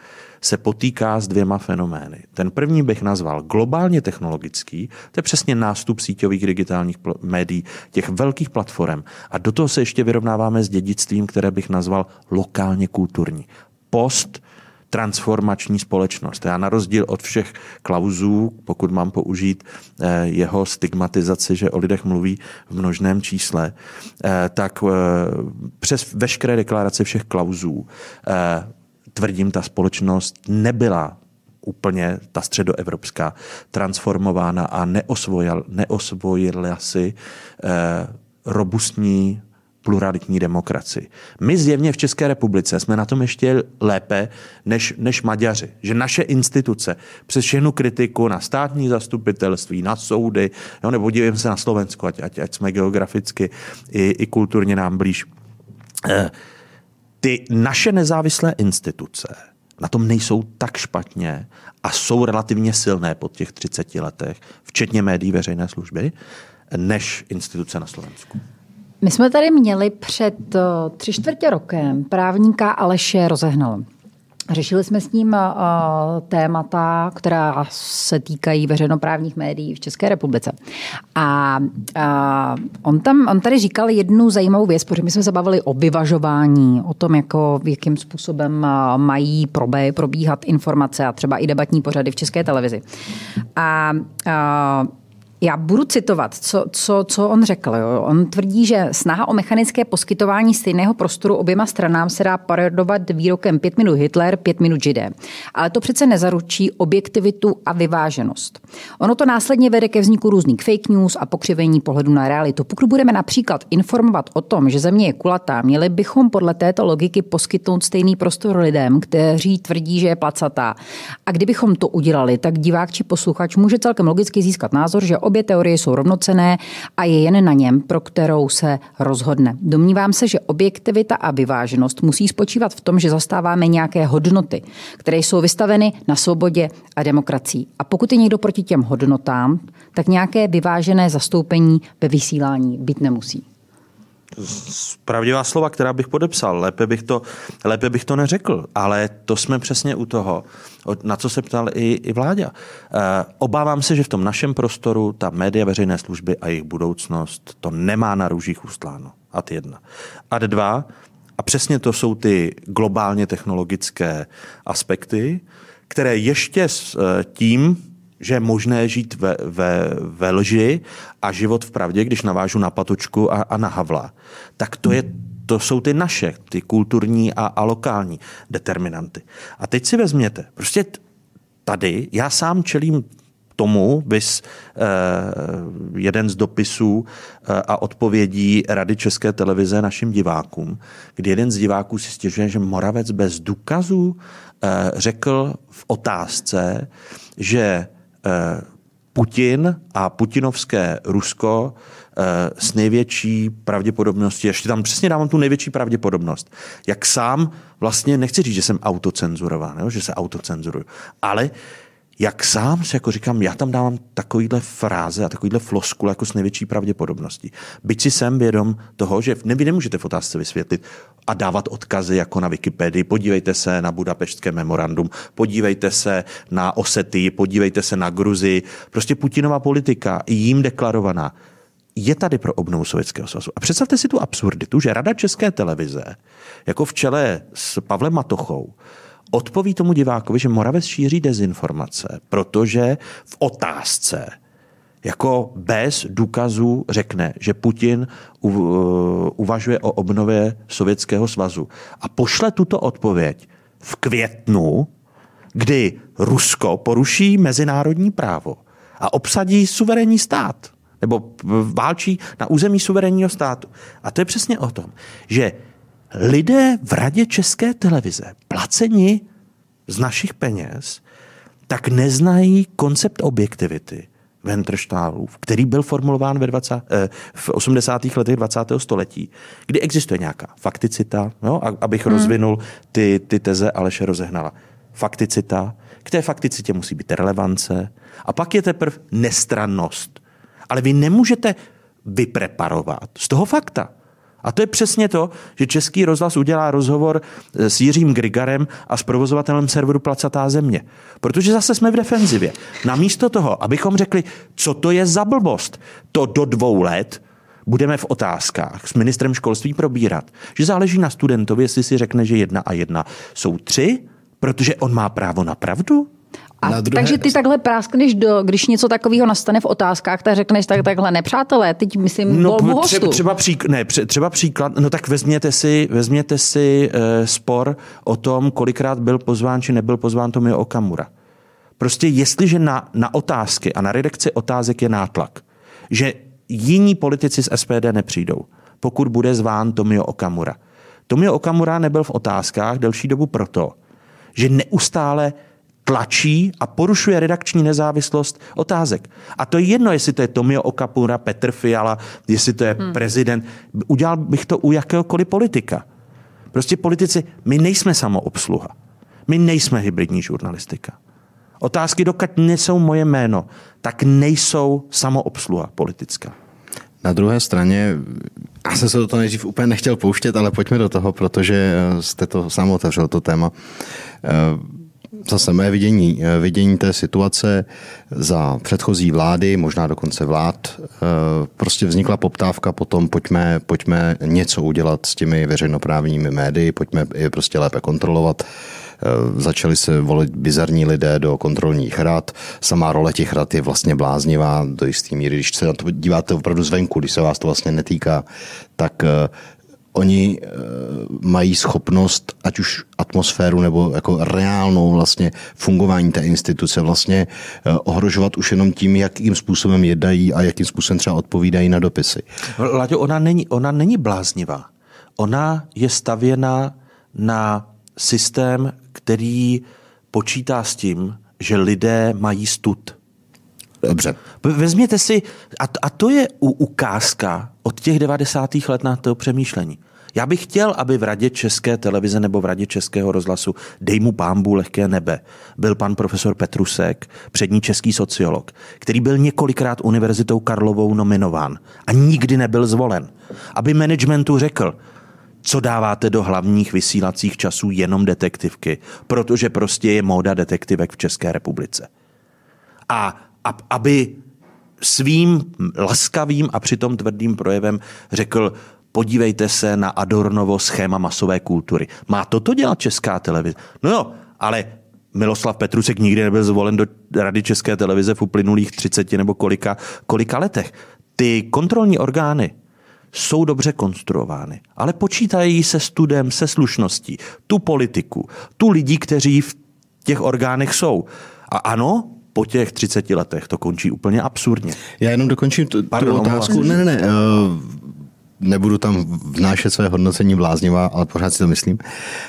se potýká s dvěma fenomény. Ten první bych nazval globálně technologický, to je přesně nástup síťových digitálních médií, těch velkých platform. A do toho se ještě vyrovnáváme s dědictvím, které bych nazval lokálně kulturní. Post transformační společnost. Já na rozdíl od všech klauzů, pokud mám použít eh, jeho stigmatizaci, že o lidech mluví v množném čísle, eh, tak eh, přes veškeré deklarace všech klauzů tvrdím, ta společnost nebyla úplně ta středoevropská transformována a neosvojila, neosvojila si robustní pluralitní demokracii. My zjevně v České republice jsme na tom ještě lépe než, než Maďaři. Že naše instituce přes všechnu kritiku na státní zastupitelství, na soudy, jo, nebo dívejme se na Slovensko, ať, ať, ať jsme geograficky i, i kulturně nám blíž, eh, ty naše nezávislé instituce na tom nejsou tak špatně a jsou relativně silné po těch 30 letech, včetně médií veřejné služby, než instituce na Slovensku. My jsme tady měli před eh, tři čtvrtě rokem právníka Aleše Rozehnal. Řešili jsme s ním uh, témata, která se týkají veřejnoprávních médií v České republice. A uh, on, tam, on tady říkal jednu zajímavou věc, protože my jsme se bavili o vyvažování, o tom, jako, jakým způsobem mají probé, probíhat informace a třeba i debatní pořady v České televizi. A uh, já budu citovat, co, co, co on řekl. Jo. On tvrdí, že snaha o mechanické poskytování stejného prostoru oběma stranám se dá parodovat výrokem pět minut Hitler, pět minut Židé. Ale to přece nezaručí objektivitu a vyváženost. Ono to následně vede ke vzniku různých fake news a pokřivení pohledu na realitu. Pokud budeme například informovat o tom, že země je kulatá, měli bychom podle této logiky poskytnout stejný prostor lidem, kteří tvrdí, že je placatá. A kdybychom to udělali, tak divák či posluchač může celkem logicky získat názor, že obě teorie jsou rovnocené a je jen na něm, pro kterou se rozhodne. Domnívám se, že objektivita a vyváženost musí spočívat v tom, že zastáváme nějaké hodnoty, které jsou vystaveny na svobodě a demokracii. A pokud je někdo proti těm hodnotám, tak nějaké vyvážené zastoupení ve vysílání být nemusí pravdivá slova, která bych podepsal. Lépe bych, to, lépe bych to neřekl, ale to jsme přesně u toho, na co se ptal i, i vláda. E, obávám se, že v tom našem prostoru ta média veřejné služby a jejich budoucnost to nemá na růžích ustláno. Ad jedna. Ad dva, a přesně to jsou ty globálně technologické aspekty, které ještě s eh, tím, že je možné žít ve, ve, ve lži a život v pravdě, když navážu na Patočku a, a na Havla, tak to, je, to jsou ty naše, ty kulturní a, a lokální determinanty. A teď si vezměte, prostě tady já sám čelím tomu, vys eh, jeden z dopisů eh, a odpovědí Rady České televize našim divákům, kdy jeden z diváků si stěžuje, že Moravec bez důkazů eh, řekl v otázce, že Putin a putinovské Rusko eh, s největší pravděpodobností, ještě tam přesně dávám tu největší pravděpodobnost, jak sám vlastně, nechci říct, že jsem autocenzurován, že se autocenzuruju, ale jak sám si jako říkám, já tam dávám takovýhle fráze a takovýhle floskul jako s největší pravděpodobností. Byť si jsem vědom toho, že vy nemůžete v otázce vysvětlit a dávat odkazy jako na Wikipedii. Podívejte se na Budapeštské memorandum, podívejte se na Osety, podívejte se na Gruzi. Prostě Putinová politika, jím deklarovaná, je tady pro obnovu Sovětského svazu. A představte si tu absurditu, že Rada České televize, jako v čele s Pavlem Matochou, odpoví tomu divákovi, že Moravec šíří dezinformace, protože v otázce jako bez důkazů řekne, že Putin uvažuje o obnově Sovětského svazu a pošle tuto odpověď v květnu, kdy Rusko poruší mezinárodní právo a obsadí suverénní stát nebo válčí na území suverénního státu. A to je přesně o tom, že lidé v radě České televize, placeni z našich peněz, tak neznají koncept objektivity Ventrštálův, který byl formulován ve 20, eh, v 80. letech 20. století, kdy existuje nějaká fakticita, no, abych hmm. rozvinul ty, ty teze Aleše rozehnala. Fakticita, k té fakticitě musí být relevance a pak je teprve nestrannost. Ale vy nemůžete vypreparovat z toho fakta. A to je přesně to, že Český rozhlas udělá rozhovor eh, s Jiřím Grigarem a s provozovatelem serveru Placatá země. Protože zase jsme v defenzivě. Namísto toho, abychom řekli, co to je za blbost, to do dvou let budeme v otázkách s ministrem školství probírat, že záleží na studentovi, jestli si řekne, že jedna a jedna jsou tři, protože on má právo na pravdu, a druhé... Takže ty takhle práskneš, do, když něco takového nastane v otázkách, tak řekneš tak, takhle nepřátelé, teď myslím no, volbu třeba, hostu. Třeba, přík, ne, třeba příklad, no tak vezměte si, vezměte si uh, spor o tom, kolikrát byl pozván či nebyl pozván Tomio Okamura. Prostě jestliže na, na otázky a na redakci otázek je nátlak, že jiní politici z SPD nepřijdou, pokud bude zván Tomio Okamura. Tomio Okamura nebyl v otázkách delší dobu proto, že neustále tlačí a porušuje redakční nezávislost otázek. A to je jedno, jestli to je Tomio Okapura, Petr Fiala, jestli to je hmm. prezident. Udělal bych to u jakéhokoliv politika. Prostě politici, my nejsme samoobsluha. My nejsme hybridní žurnalistika. Otázky, dokud nesou moje jméno, tak nejsou samoobsluha politická. Na druhé straně, já jsem se do toho nejdřív úplně nechtěl pouštět, ale pojďme do toho, protože jste to sám otevřel, to téma zase mé vidění, eh, vidění té situace za předchozí vlády, možná dokonce vlád, eh, prostě vznikla poptávka potom, pojďme, pojďme něco udělat s těmi veřejnoprávními médii, pojďme je prostě lépe kontrolovat. Eh, začali se volit bizarní lidé do kontrolních rad. Samá role těch rad je vlastně bláznivá do jisté míry. Když se na to díváte opravdu zvenku, když se vás to vlastně netýká, tak oni eh, mají schopnost, ať už atmosféru nebo jako reálnou vlastně fungování té instituce vlastně eh, ohrožovat už jenom tím, jakým způsobem jednají a jakým způsobem třeba odpovídají na dopisy. Láďo, ona není, ona není bláznivá. Ona je stavěna na systém, který počítá s tím, že lidé mají stud. Dobře. Vezměte si, a, a to je u, ukázka od těch 90. let na to přemýšlení. Já bych chtěl, aby v radě České televize nebo v radě Českého rozhlasu, dej mu pámbu lehké nebe, byl pan profesor Petrusek, přední český sociolog, který byl několikrát univerzitou Karlovou nominován a nikdy nebyl zvolen. Aby managementu řekl, co dáváte do hlavních vysílacích časů jenom detektivky, protože prostě je móda detektivek v České republice. A, a aby svým laskavým a přitom tvrdým projevem řekl, podívejte se na Adornovo schéma masové kultury. Má toto dělat Česká televize? No jo, ale Miloslav Petrusek nikdy nebyl zvolen do Rady České televize v uplynulých 30 nebo kolika, kolika letech. Ty kontrolní orgány jsou dobře konstruovány, ale počítají se studem, se slušností, tu politiku, tu lidí, kteří v těch orgánech jsou. A ano, po těch 30 letech to končí úplně absurdně. Já jenom dokončím tu, Pardon, tu otázku. Ne, ne, ne. Uh nebudu tam vnášet své hodnocení bláznivá, ale pořád si to myslím,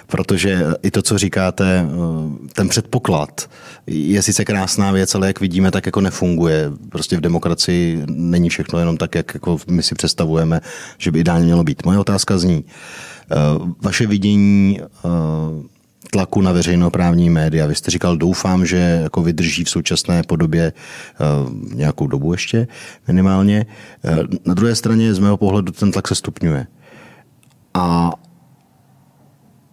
protože i to, co říkáte, eh, ten předpoklad je sice krásná věc, ale jak vidíme, tak jako nefunguje. Prostě v demokracii není všechno jenom tak, jak jako my si představujeme, že by ideálně mělo být. Moje otázka zní, eh, vaše vidění eh, tlaku na veřejnoprávní média. Vy jste říkal, doufám, že jako vydrží v současné podobě uh, nějakou dobu ještě minimálně. Uh, na druhé straně z mého pohledu ten tlak se stupňuje. A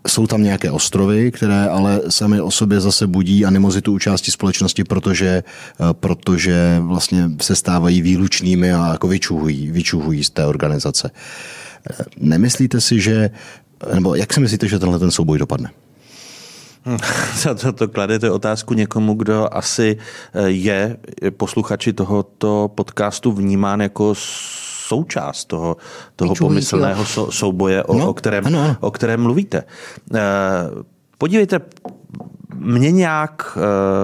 jsou tam nějaké ostrovy, které ale sami o sobě zase budí animozitu u části společnosti, protože, eh, protože vlastně se stávají výlučnými a jako vyčuhují, vyčuhují z té organizace. Nemyslíte si, že, nebo jak si myslíte, že tenhle ten souboj dopadne? Za to, to kladete otázku někomu, kdo asi eh, je posluchači tohoto podcastu vnímán jako součást toho, toho pomyslného sou, souboje, o, no, o, kterém, ano. o kterém mluvíte. Eh, podívejte, mě nějak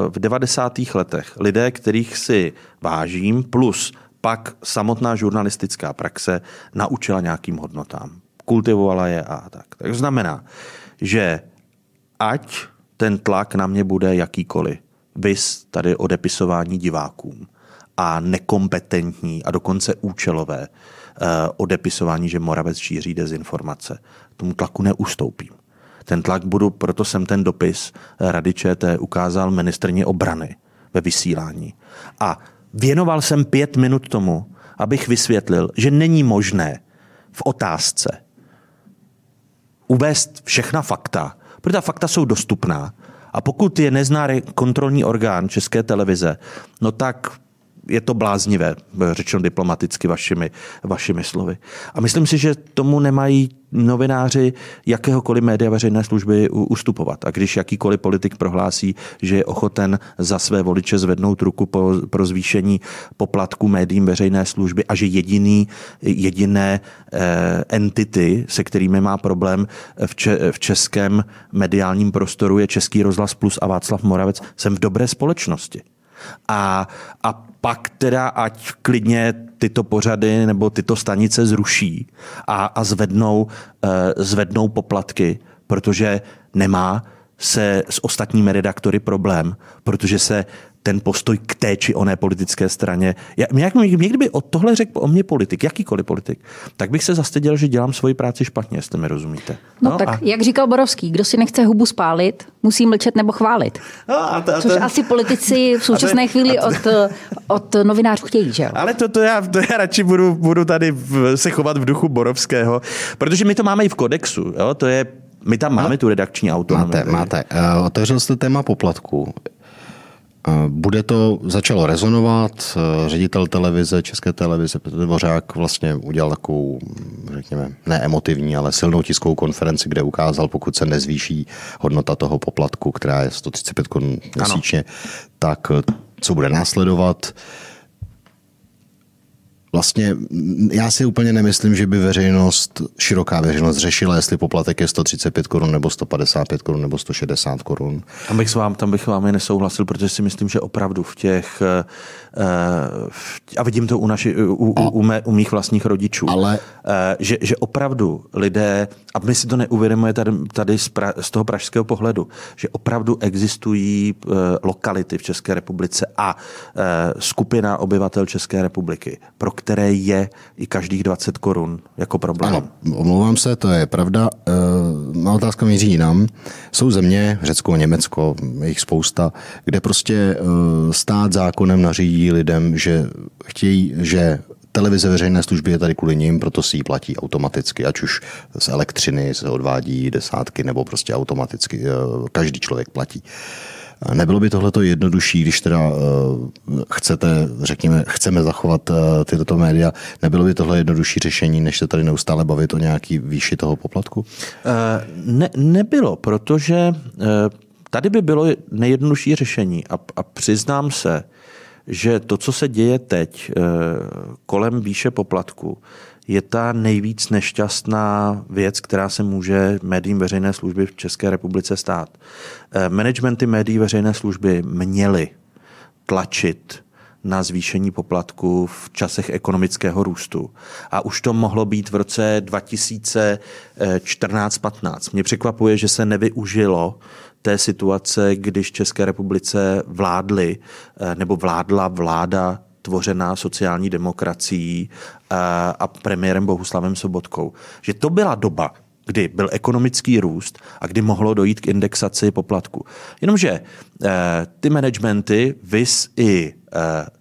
v 90. letech lidé, kterých si vážím, plus pak samotná žurnalistická praxe naučila nějakým hodnotám. Kultivovala je a tak. Tak znamená, že ať ten tlak na mě bude jakýkoliv, vys tady odepisování divákům a nekompetentní a dokonce účelové uh, odepisování, že Moravec šíří dezinformace. Tomu tlaku neustoupím. Ten tlak budu, proto jsem ten dopis Rady ČT ukázal ministrně obrany ve vysílání. A věnoval jsem pět minut tomu, abych vysvětlil, že není možné v otázce uvést všechna fakta, protože ta fakta jsou dostupná. A pokud je nezná kontrolní orgán České televize, no tak je to bláznivé, řečeno diplomaticky vašimi, vašimi slovy. A myslím si, že tomu nemají novináři jakéhokoliv média veřejné služby ustupovat. A když jakýkoliv politik prohlásí, že je ochoten za své voliče zvednout ruku po, pro zvýšení poplatku médiím veřejné služby a že jediný, jediné eh, entity, se kterými má problém v, če, v českém mediálním prostoru je Český rozhlas plus a Václav Moravec, jsem v dobré společnosti. A, a pak teda ať klidně tyto pořady nebo tyto stanice zruší a, a zvednou, uh, zvednou poplatky, protože nemá se s ostatními redaktory problém, protože se ten postoj k té či oné politické straně. Já, jak, mě, kdyby o tohle řekl o mě politik, jakýkoliv politik, tak bych se zastyděl, že dělám svoji práci špatně, jestli mi rozumíte. No, no tak, a... jak říkal Borovský, kdo si nechce hubu spálit, musí mlčet nebo chválit. No, a to, a to... Což asi politici v současné to, chvíli to... od, od novinářů chtějí, že jo? Ale to, to, já, to já radši budu, budu tady v, se chovat v duchu Borovského, protože my to máme i v kodexu. Jo? To je my tam máme tu redakční autonomii. Máte, máte. Uh, otevřel jste téma poplatku. Bude to, začalo rezonovat, ředitel televize, České televize, Petr Dvořák vlastně udělal takovou, řekněme, ne emotivní, ale silnou tiskovou konferenci, kde ukázal, pokud se nezvýší hodnota toho poplatku, která je 135 korun měsíčně, ano. tak co bude následovat. Vlastně já si úplně nemyslím, že by veřejnost, široká veřejnost řešila, jestli poplatek je 135 korun nebo 155 korun nebo 160 korun. Tam bych s vám, tam bych vámi nesouhlasil, protože si myslím, že opravdu v těch, uh, a vidím to u, naši, u, u, u, mé, u mých vlastních rodičů, ale... Uh, že, že opravdu lidé, a my si to neuvědomujeme tady, tady z, pra, z toho pražského pohledu, že opravdu existují uh, lokality v České republice a skupina obyvatel České republiky, pro které je i každých 20 korun jako problém. Ano, omlouvám se, to je pravda. Eh, má otázka míří jinam. Jsou země, Řecko, Německo, jich spousta, kde prostě eh, stát zákonem nařídí lidem, že chtějí, že televize veřejné služby je tady kvůli ním, proto si ji platí automaticky, ať už z elektřiny se odvádí desátky, nebo prostě automaticky eh, každý člověk platí. Nebylo by tohleto jednodušší, když teda uh, chcete, řekněme, chceme zachovat tyto média, nebylo by tohle jednodušší řešení, než se tady neustále bavit o nějaký výši toho poplatku? Ne, nebylo, protože tady by bylo nejjednodušší řešení a, a přiznám se, že to, co se děje teď uh, kolem výše poplatku, je ta nejvíc nešťastná věc, která se může médiím veřejné služby v České republice stát. Eh, managementy médií veřejné služby měly tlačit na zvýšení poplatku v časech ekonomického růstu. A už to mohlo být v roce 2014-15. Mě překvapuje, že se nevyužilo té situace, když České republice vládly eh, nebo vládla vláda tvořená sociální demokracií eh, a premiérem Bohuslavem Sobotkou. Že to byla doba, kdy byl ekonomický růst a kdy mohlo dojít k indexaci poplatku. Jenomže eh, ty managementy, vys i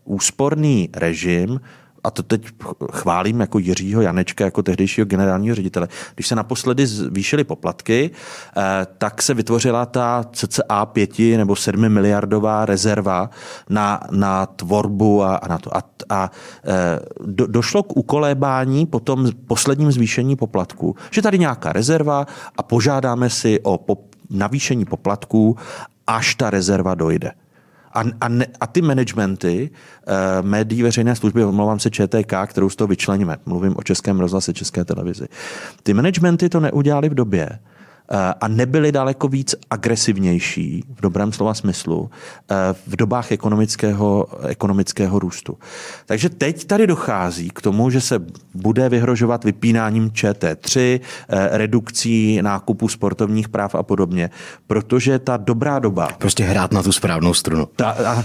úsporný režim a to teď chválím jako Jiřího Janečka, jako tehdejšího generálního ředitele, když se naposledy zvýšily poplatky, eh, tak se vytvořila ta cca 5 nebo 7 miliardová rezerva na, na tvorbu a, a na to. A, a eh, do, došlo k ukolébání po tom posledním zvýšení poplatku, že tady nějaká rezerva a požádáme si o pop, navýšení poplatků, až ta rezerva dojde. A, a, ne, a ty managementy uh, médií veřejné služby, omlouvám se ČTK, kterou z toho vyčleníme, mluvím o českém rozhlase, české televizi, ty managementy to neudělali v době, a nebyli daleko víc agresivnější v dobrém slova smyslu eh, v dobách ekonomického, ekonomického růstu. Takže teď tady dochází k tomu, že se bude vyhrožovat vypínáním ČT3, eh, redukcí nákupu sportovních práv a podobně, protože ta dobrá doba... Prostě hrát na tu správnou strunu. Ta, a,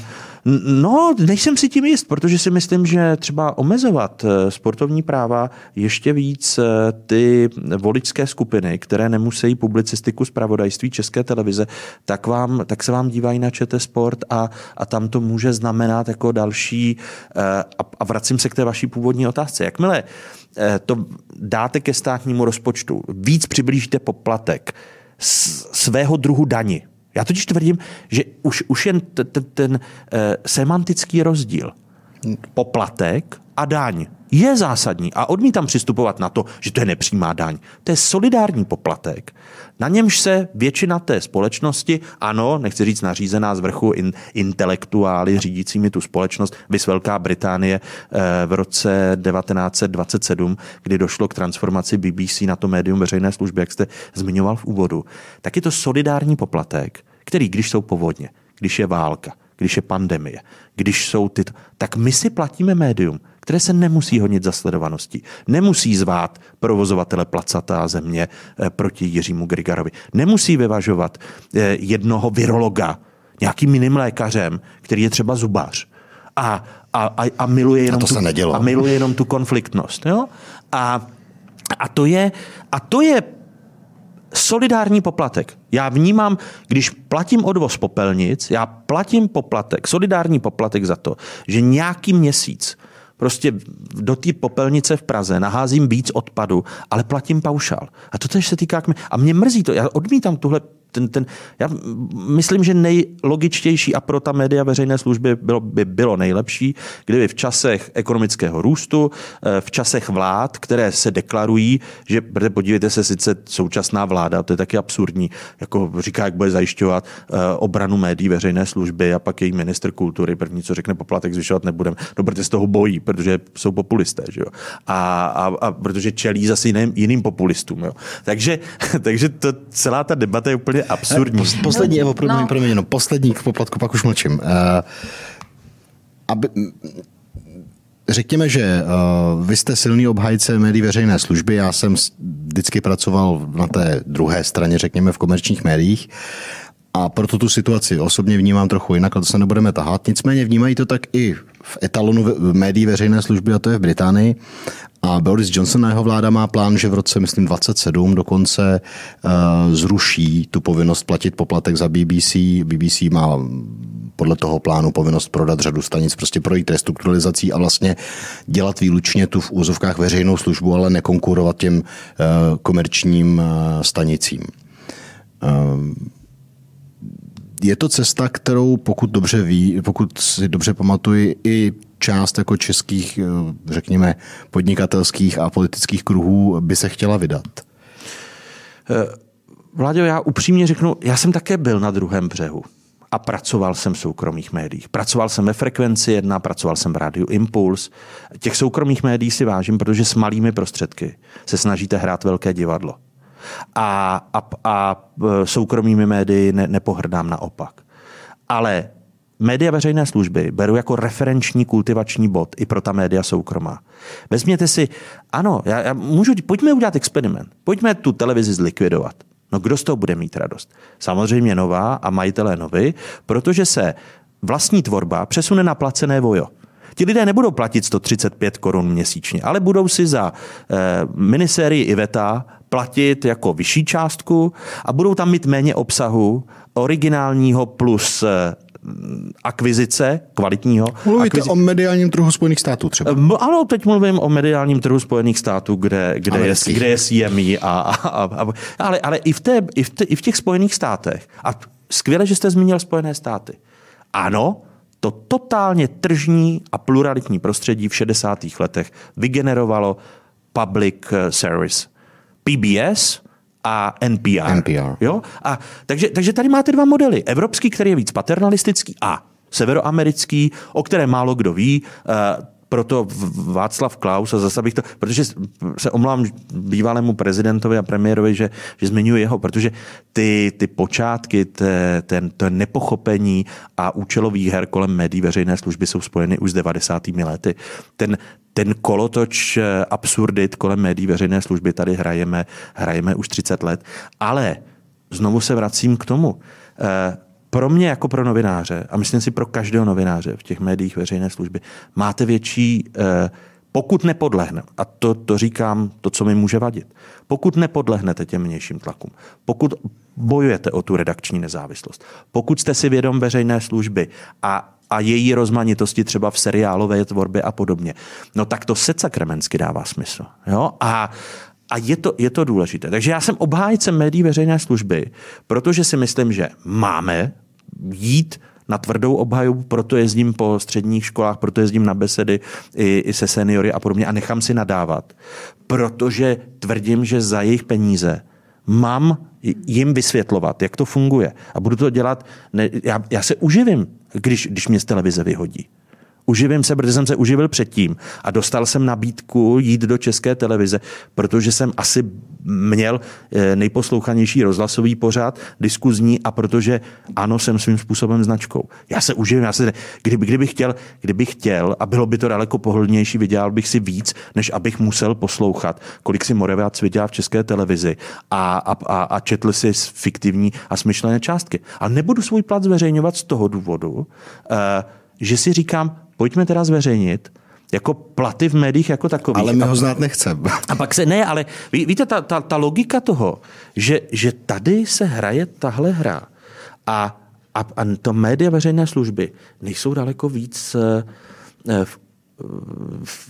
No, nejsem si tím jist, protože si myslím, že třeba omezovat eh, sportovní práva ještě víc eh, ty voličské skupiny, které nemusí publicistiku z pravodajství České televize, tak, vám, tak se vám dívají na ČT Sport a, a tam to může znamenat jako další, eh, a, a vracím se k té vaší původní otázce. Jakmile to dáte ke státnímu rozpočtu, víc přiblížíte poplatek svého druhu dani, já totiž tvrdím, že už, už jen ten, ten, ten uh, semantický rozdíl. Poplatek a daň je zásadní a odmítám přistupovat na to, že to je nepřímá daň. To je solidární poplatek, na němž se většina té společnosti, ano, nechci říct nařízená z vrchu in, intelektuály řídícími tu společnost, vys Velká Británie eh, v roce 1927, kdy došlo k transformaci BBC na to médium veřejné služby, jak jste zmiňoval v úvodu, tak je to solidární poplatek, který, když jsou povodně, když je válka, když je pandemie, když jsou ty, tak my si platíme médium, které se nemusí honit za sledovaností. Nemusí zvát provozovatele placatá země eh, proti Jiřímu Grigarovi. Nemusí vyvažovat eh, jednoho virologa nějakým jiným lékařem, který je třeba zubář. A, a, a, a miluje jenom, a to tu, se nedělo. a miluje jenom tu konfliktnost. Jo? A, a, to je, a to je solidární poplatek. Já vnímám, když platím odvoz popelnic, já platím poplatek, solidární poplatek za to, že nějaký měsíc prostě do té popelnice v Praze naházím víc odpadu, ale platím paušál. A to tež se týká... A mě mrzí to, já odmítám tuhle ten, ten, já myslím, že nejlogičtější a pro ta média veřejné služby bylo, by bylo nejlepší, kdyby v časech ekonomického růstu, eh, v časech vlád, které se deklarují, že podívejte se, sice současná vláda, to je taky absurdní, jako říká, jak bude zajišťovat eh, obranu médií veřejné služby a pak její minister kultury, první, co řekne, poplatek zvyšovat nebudeme. No, protože z toho bojí, protože jsou populisté, že jo? A, a, a protože čelí zase jiným, jiným populistům. Jo? Takže, takže to, celá ta debata je úplně absurdní. Pos, poslední, Evo, promiň, no. promiň, no, poslední k poplatku, pak už mlčím. Uh, aby, Řekněme, že uh, vy jste silný obhajce médií veřejné služby, já jsem vždycky pracoval na té druhé straně, řekněme, v komerčních médiích. A proto tu situaci osobně vnímám trochu jinak, ale to se nebudeme tahat. Nicméně vnímají to tak i v etalonu médií veřejné služby, a to je v Británii. A Boris Johnson a jeho vláda má plán, že v roce, myslím, 27 dokonce uh, zruší tu povinnost platit poplatek za BBC. BBC má podle toho plánu povinnost prodat řadu stanic, prostě projít restrukturalizací a vlastně dělat výlučně tu v úzovkách veřejnou službu, ale nekonkurovat těm uh, komerčním uh, stanicím. Uh, je to cesta, kterou pokud dobře ví, pokud si dobře pamatuji, i část jako českých, eh, řekněme, podnikatelských a politických kruhů by se chtěla vydat? Eh, Vláďo, já upřímně řeknu, já jsem také byl na druhém břehu a pracoval jsem v soukromých médiích. Pracoval jsem ve Frekvenci 1, pracoval jsem v Rádiu Impuls. Těch soukromých médií si vážím, protože s malými prostředky se snažíte hrát velké divadlo. A, a, a e, soukromými médii ne, nepohrdám naopak. Ale média veřejné služby beru jako referenční kultivační bod i pro ta média soukromá. Vezměte si, ano, já, já můžu, pojďme udělat experiment. Pojďme tu televizi zlikvidovat. No kdo z toho bude mít radost? Samozřejmě nová a majitelé novy, protože se vlastní tvorba přesune na placené vojo. Ti lidé nebudou platit 135 korun měsíčně, ale budou si za eh, minisérii Iveta platit jako vyšší částku a budou tam mít méně obsahu originálního plus eh, akvizice kvalitního. Mluvíte akvizi... o mediálním trhu Spojených států třeba? Ano, teď mluvím o mediálním trhu Spojených států, kde, kde, je, kde je CME. A, a, a, a, ale, ale i, v té, i, v té, i v těch Spojených státech. A skvěle, že jste zmínil Spojené státy. Ano, to totálně tržní a pluralitní prostředí v 60. letech vygenerovalo public service. PBS a NPR. NPR. Jo? A, takže, takže tady máte dva modely. Evropský, který je víc paternalistický a severoamerický, o které málo kdo ví. Uh, proto Václav Klaus, a zase bych to, protože se omlám bývalému prezidentovi a premiérovi, že, že zmiňuji jeho, protože ty, ty počátky, te, ten, ten nepochopení a účelových her kolem médií veřejné služby jsou spojeny už s 90. lety. Ten, ten kolotoč eh, absurdit kolem médií veřejné služby tady hrajeme, hrajeme už 30 let, ale znovu se vracím k tomu. Eh, pro mě jako pro novináře, a myslím si pro každého novináře v těch médiích veřejné služby, máte větší, eh, pokud nepodlehne, a to, to říkám, to, co mi může vadit, pokud nepodlehnete těm mějším tlakům, pokud bojujete o tu redakční nezávislost, pokud jste si vědom veřejné služby a a její rozmanitosti třeba v seriálové tvorbě a podobně. No tak to se sakramensky dává smysl. Jo? A, a je to, je to důležité. Takže já jsem obhájcem médií veřejné služby, protože si myslím, že máme jít na tvrdou obhajobu, proto jezdím po středních školách, proto jezdím na besedy i, i se seniory a podobně a nechám si nadávat, protože tvrdím, že za jejich peníze mám jim vysvětlovat, jak to funguje. A budu to dělat, ne, já, já se uživím, když, když mě z televize vyhodí. Uživím se, protože jsem se uživil předtím a dostal jsem nabídku jít do české televize, protože jsem asi měl eh, nejposlouchanější rozhlasový pořád, diskuzní a protože ano, jsem svým způsobem značkou. Já se uživím, já se, kdyby, kdybych, chtěl, kdybych chtěl a bylo by to daleko pohodlnější, vydělal bych si víc, než abych musel poslouchat, kolik si Moraviac vydělá v české televizi a, a, a, a četl si fiktivní a smyšlené částky. A nebudu svůj plat zveřejňovat z toho důvodu, uh, že si říkám, pojďme teda zveřejnit, jako platy v médiích jako takových. Ale my ho znát nechceme. A pak se, ne, ale ví, víte, ta, ta, ta logika toho, že, že tady se hraje tahle hra a, a, a to média veřejné služby nejsou daleko víc eh, v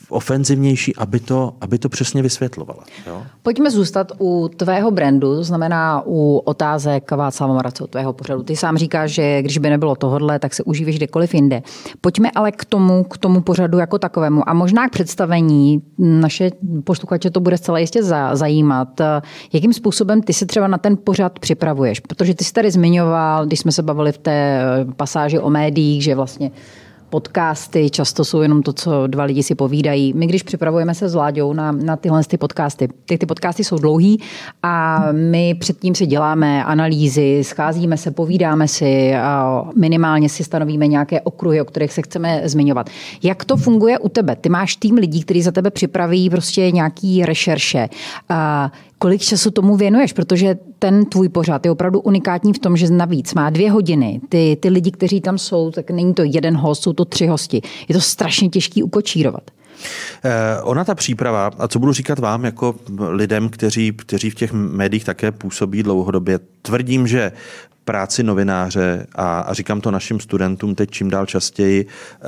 ofenzivnější, aby to, aby to přesně vysvětlovala. Jo? Pojďme zůstat u tvého brandu, to znamená u otázek Václava Morace, tvého pořadu. Ty sám říkáš, že když by nebylo tohodle, tak se užívíš kdekoliv jinde. Pojďme ale k tomu, k tomu pořadu jako takovému a možná k představení. Naše posluchače to bude zcela jistě zajímat. Jakým způsobem ty se třeba na ten pořad připravuješ? Protože ty jsi tady zmiňoval, když jsme se bavili v té pasáži o médiích, že vlastně podcasty často jsou jenom to, co dva lidi si povídají. My, když připravujeme se s Láďou na, na tyhle ty podcasty, ty, ty podcasty jsou dlouhý a my předtím si děláme analýzy, scházíme se, povídáme si a minimálně si stanovíme nějaké okruhy, o kterých se chceme zmiňovat. Jak to funguje u tebe? Ty máš tým lidí, kteří za tebe připraví prostě nějaký rešerše. A kolik času tomu věnuješ, protože ten tvůj pořad je opravdu unikátní v tom, že navíc má dvě hodiny. Ty, ty lidi, kteří tam jsou, tak není to jeden host, jsou to tři hosti. Je to strašně těžký ukočírovat. Eh, ona ta příprava, a co budu říkat vám jako lidem, kteří, kteří v těch médiích také působí dlouhodobě, tvrdím, že práci novináře a, a říkám to našim studentům teď čím dál častěji eh,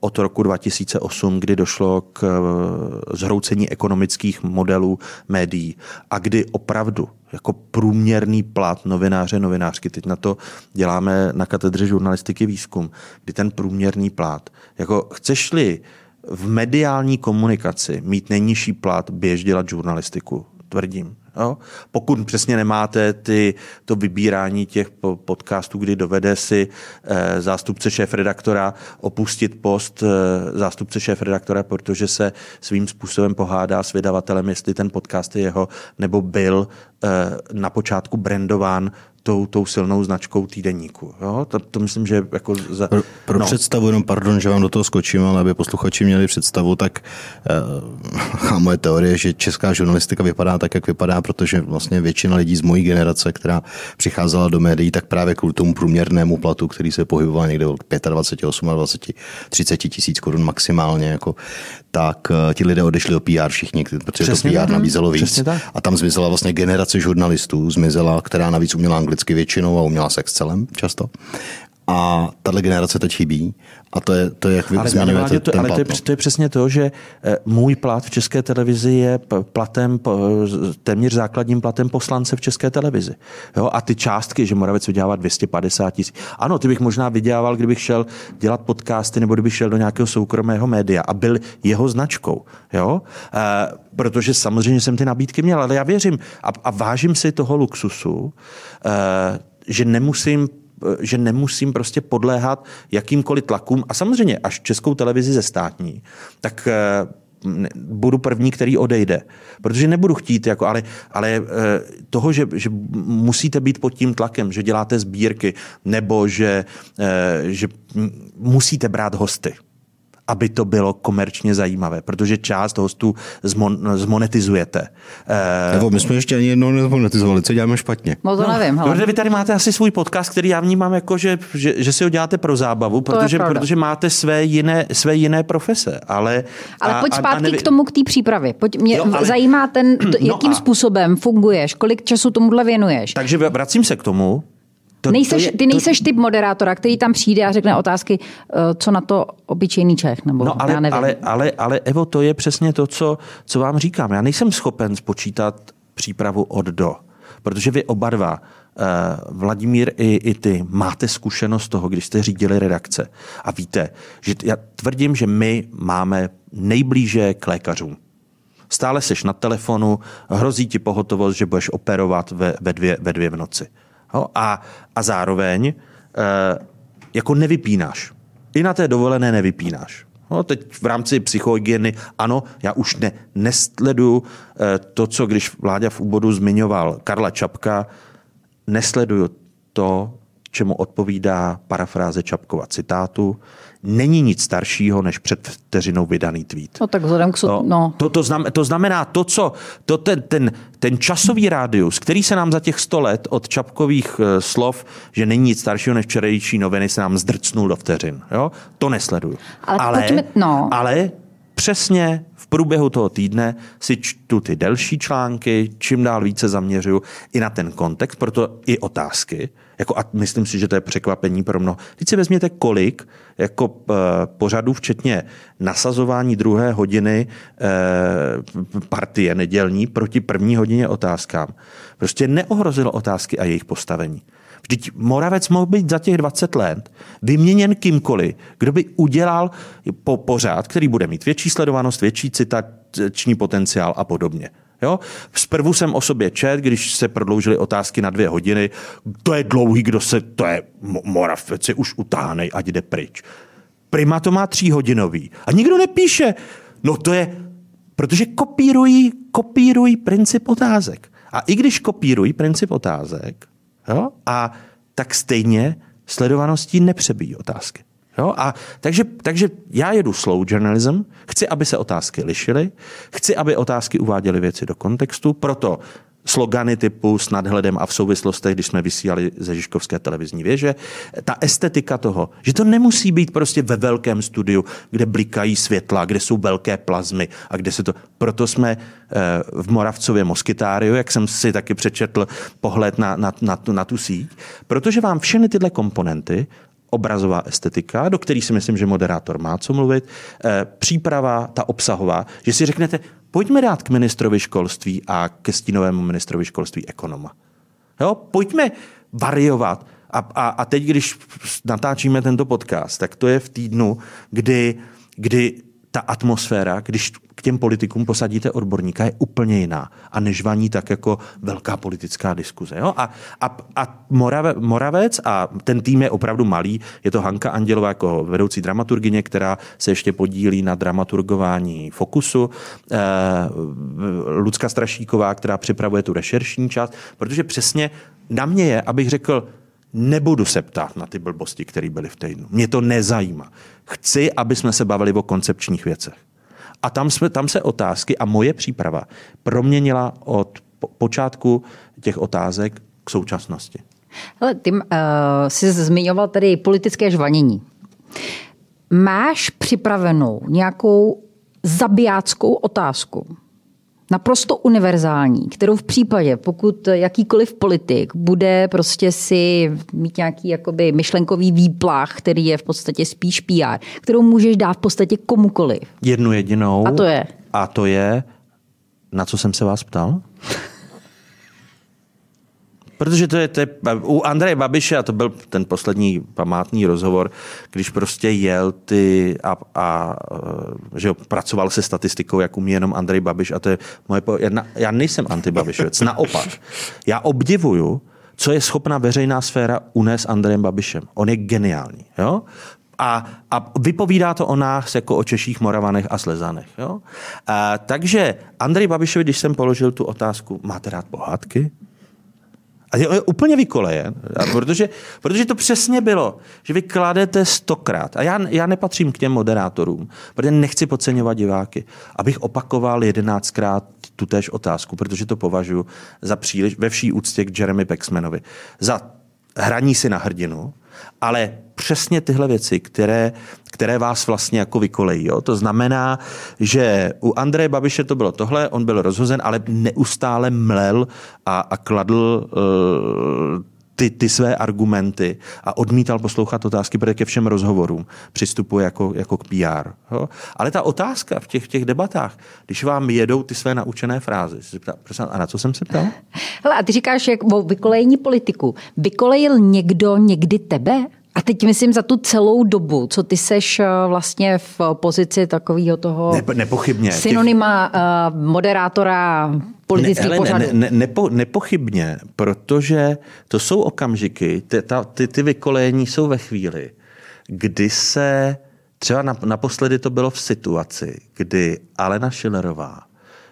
od roku 2008, kdy došlo k eh, zhroucení ekonomických modelů médií a kdy opravdu jako průměrný plat novináře, novinářky, teď na to děláme na katedře žurnalistiky výzkum, kdy ten průměrný plat, jako chceš-li v mediální komunikaci mít nejnižší plat, běž dělat žurnalistiku, tvrdím. Jo? Pokud přesně nemáte ty, to vybírání těch podcastů, kdy dovede si e, zástupce šéf-redaktora opustit post e, zástupce šéf-redaktora, protože se svým způsobem pohádá s vydavatelem, jestli ten podcast je jeho, nebo byl e, na počátku brandován tou, tou silnou značkou týdenníku. Jo? To, to myslím, že jako za, Pro, pro no. představu, jenom pardon, že vám do toho skočím, ale aby posluchači měli představu, tak uh, moje teorie, že česká žurnalistika vypadá tak, jak vypadá, protože vlastně většina lidí z mojí generace, která přicházela do médií, tak právě kvůli tomu průměrnému platu, který se pohyboval někde od 25, 28, 30 tisíc korun maximálně, jako, tak uh, ti lidé odešli do PR všichni, protože Přesně to PR tak. nabízelo víc. A tam zmizela vlastně generace žurnalistů, zmizela, která navíc uměla anglicky většinou a uměla s Excelem často. A tahle generace teď chybí. A to je, to je jak vy ale, ale, to, ale to, je, no. to je přesně to, že eh, můj plat v České televizi je platem, téměř základním platem poslance v České televizi. Jo? A ty částky, že Moravec vydělává 250 tisíc. Ano, ty bych možná vydělával, kdybych šel dělat podcasty nebo kdybych šel do nějakého soukromého média a byl jeho značkou. Jo? E, protože samozřejmě jsem ty nabídky měl, ale já věřím a, a vážím si toho luxusu, e, že nemusím že nemusím prostě podléhat jakýmkoliv tlakům. A samozřejmě, až českou televizi ze státní, tak budu první, který odejde. Protože nebudu chtít, jako, ale, ale toho, že, že musíte být pod tím tlakem, že děláte sbírky, nebo že, že musíte brát hosty aby to bylo komerčně zajímavé, protože část hostů zmon, zmonetizujete. Nebo my jsme ještě ani jednou nezmonetizovali, co děláme špatně. No to nevím. No, protože vy tady máte asi svůj podcast, který já vnímám jako, že, že, že si ho děláte pro zábavu, protože, protože máte své jiné, své jiné profese. Ale, ale a, pojď zpátky a nevy... k tomu, k té přípravě. Pojď, mě jo, ale... zajímá ten, t, jakým no a... způsobem funguješ, kolik času tomuhle věnuješ. Takže vracím se k tomu, to, nejseš, to je, ty nejseš to... typ moderátora, který tam přijde a řekne otázky, eh, co na to obyčejný Čech, nebo no, ale, já nevím. Ale, ale, ale Evo, to je přesně to, co, co vám říkám. Já nejsem schopen spočítat přípravu od do, protože vy oba dva, uh, Vladimír i, i ty, máte zkušenost toho, když jste řídili redakce a víte, že já tvrdím, že my máme nejblíže k lékařům. Stále seš na telefonu, hrozí ti pohotovost, že budeš operovat ve, ve, dvě, ve dvě v noci. Jo? A, a zároveň e, jako nevypínáš. I na té dovolené nevypínáš. No, teď v rámci psychohygieny, ano, já už ne, nesleduju e, to, co když vláda v úvodu zmiňoval Karla Čapka, nesleduju to, čemu odpovídá parafráze Čapkova citátu, není nic staršího než před vteřinou vydaný tweet. No tak vzhledem k... So, no. no. To, to, znamená, to znamená to, co to ten, ten, ten časový rádius, který se nám za těch sto let od Čapkových uh, slov, že není nic staršího než včerejší noviny, se nám zdrcnul do vteřin. Jo? To nesleduju. Ale, ale, pojďme, no. ale přesně v průběhu toho týdne si čtu ty delší články, čím dál více zaměřuju i na ten kontext, proto i otázky. Jako, a myslím si, že to je překvapení pro mnoho. Teď si vezměte, kolik jako uh, pořadů, včetně nasazování druhé hodiny uh, partie nedělní proti první hodině otázkám, prostě neohrozilo otázky a jejich postavení. Vždyť Moravec mohl být za těch 20 let vyměněn kýmkoliv, kdo by udělal po pořád, který bude mít větší sledovanost, větší citační potenciál a podobně. Jo? Zprvu jsem o sobě čet, když se prodloužily otázky na dvě hodiny. To je dlouhý, kdo se, to je Moravec, už utáhnej, ať jde pryč. Prima to má tříhodinový. A nikdo nepíše. No to je, protože kopírují, kopírují princip otázek. A i když kopírují princip otázek, jo, a tak stejně sledovaností nepřebíjí otázky. Jo? A takže, takže já jedu slow journalism, chci, aby se otázky lišily, chci, aby otázky uváděly věci do kontextu, proto slogany typu s nadhledem a v souvislostech, když jsme vysílali ze Žižkovské televizní věže, ta estetika toho, že to nemusí být prostě ve velkém studiu, kde blikají světla, kde jsou velké plazmy a kde se to... Proto jsme eh, v Moravcově Moskytáriu, jak jsem si taky přečetl pohled na, na, na, tu, na tu síť, protože vám všechny tyhle komponenty obrazová estetika, do který si myslím, že moderátor má co mluvit, eh, příprava, ta obsahová, že si řeknete, pojďme dát k ministrovi školství a ke stínovému ministrovi školství ekonoma. Jo? Pojďme variovat. A, a, a teď, když natáčíme tento podcast, tak to je v týdnu, kdy, kdy ta atmosféra, když k těm politikům posadíte odborníka, je úplně jiná a nežvaní tak jako velká politická diskuze. Jo? A, a, a Morave, Moravec a ten tým je opravdu malý, je to Hanka Andělová jako vedoucí dramaturgině, která se ještě podílí na dramaturgování Fokusu, eh, Lucka Strašíková, která připravuje tu rešeršní část, protože přesně na mě je, abych řekl, Nebudu se ptát na ty blbosti, které byly v týdnu. Mě to nezajímá. Chci, aby jsme se bavili o koncepčních věcech. A tam, jsme, tam se otázky a moje příprava proměnila od počátku těch otázek k současnosti. Hele, ty uh, jsi zmiňoval tady politické žvanění. Máš připravenou nějakou zabijáckou otázku naprosto univerzální, kterou v případě, pokud jakýkoliv politik bude prostě si mít nějaký jakoby myšlenkový výplach, který je v podstatě spíš PR, kterou můžeš dát v podstatě komukoliv. Jednu jedinou. A to je? A to je, na co jsem se vás ptal? Protože to je, to je, u Andreje Babiše, a to byl ten poslední památný rozhovor, když prostě jel ty a, a že jo, pracoval se statistikou, jak umí jenom Andrej Babiš a to je moje, já, já nejsem antibabišovec, naopak. Já obdivuju, co je schopná veřejná sféra unést Andrejem Babišem. On je geniální. Jo? A, a vypovídá to o nás jako o Češích, Moravanech a Slezanech. Jo? A, takže Andrej Babišovi, když jsem položil tu otázku, máte rád pohádky? A je úplně vykolejen, protože, protože to přesně bylo, že vy kladete stokrát, a já, já nepatřím k těm moderátorům, protože nechci podceňovat diváky, abych opakoval jedenáctkrát tutéž otázku, protože to považuji za příliš, ve vší úctě k Jeremy Paxmanovi, za hraní si na hrdinu, ale přesně tyhle věci, které, které vás vlastně jako vykolejí. Jo? To znamená, že u Andreje Babiše to bylo tohle, on byl rozhozen, ale neustále mlel a, a kladl uh, ty, ty své argumenty a odmítal poslouchat otázky, protože ke všem rozhovorům přistupuje jako, jako k PR. Jo? Ale ta otázka v těch, těch debatách, když vám jedou ty své naučené frázy, a na co jsem se ptal? Hele, a ty říkáš, jak o vykolejení politiku. Vykolejil někdo někdy tebe? A teď myslím za tu celou dobu, co ty seš eh, vlastně v pozici takového toho ne, nepochybně. synonyma těch... uh, moderátora politických ne, pořadů. Ne, ne, nepo, nepochybně, protože to jsou okamžiky, ty, ta, ty, ty vykolejení jsou ve chvíli, kdy se, třeba naposledy to bylo v situaci, kdy Alena Schillerová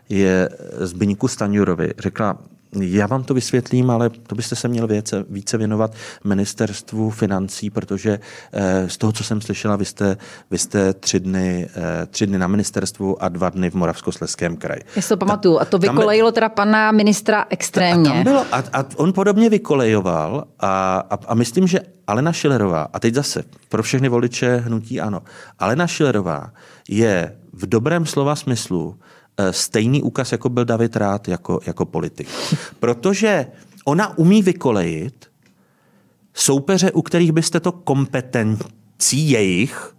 je Zbyňku Staňurovi řekla, já vám to vysvětlím, ale to byste se měl více, více věnovat ministerstvu financí, protože eh, z toho, co jsem slyšela, vy jste, vy jste tři, dny, eh, tři dny na ministerstvu a dva dny v Moravskosleském kraji. Já si to pamatuju. A to vykolejilo teda pana ministra extrémně. A, tam bylo, a, a on podobně vykolejoval a, a, a myslím, že Alena Šilerová, a teď zase pro všechny voliče hnutí ano, Alena Šilerová je v dobrém slova smyslu stejný úkaz, jako byl David Rád jako, jako politik. Protože ona umí vykolejit soupeře, u kterých byste to kompetencí jejich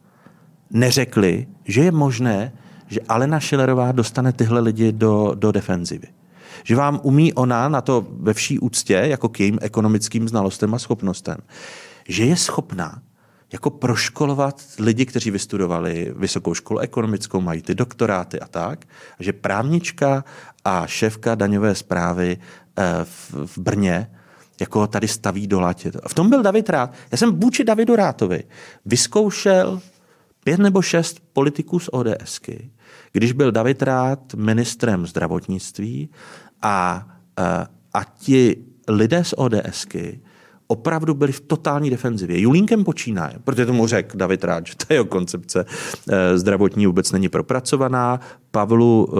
neřekli, že je možné, že Alena Schillerová dostane tyhle lidi do, do defenzivy. Že vám umí ona na to ve vší úctě, jako k jejím ekonomickým znalostem a schopnostem, že je schopná jako proškolovat lidi, kteří vystudovali vysokou školu ekonomickou, mají ty doktoráty a tak, že právnička a šéfka daňové zprávy eh, v Brně jako tady staví do latě. V tom byl David Rád. Já jsem vůči Davidu Rátovi vyzkoušel pět nebo šest politiků z ODSky, když byl David Rád ministrem zdravotnictví a, eh, a ti lidé z ODSky opravdu byli v totální defenzivě. Julínkem počínaje, protože tomu řekl David Ráč, že ta jeho koncepce eh, zdravotní vůbec není propracovaná. Pavlu eh,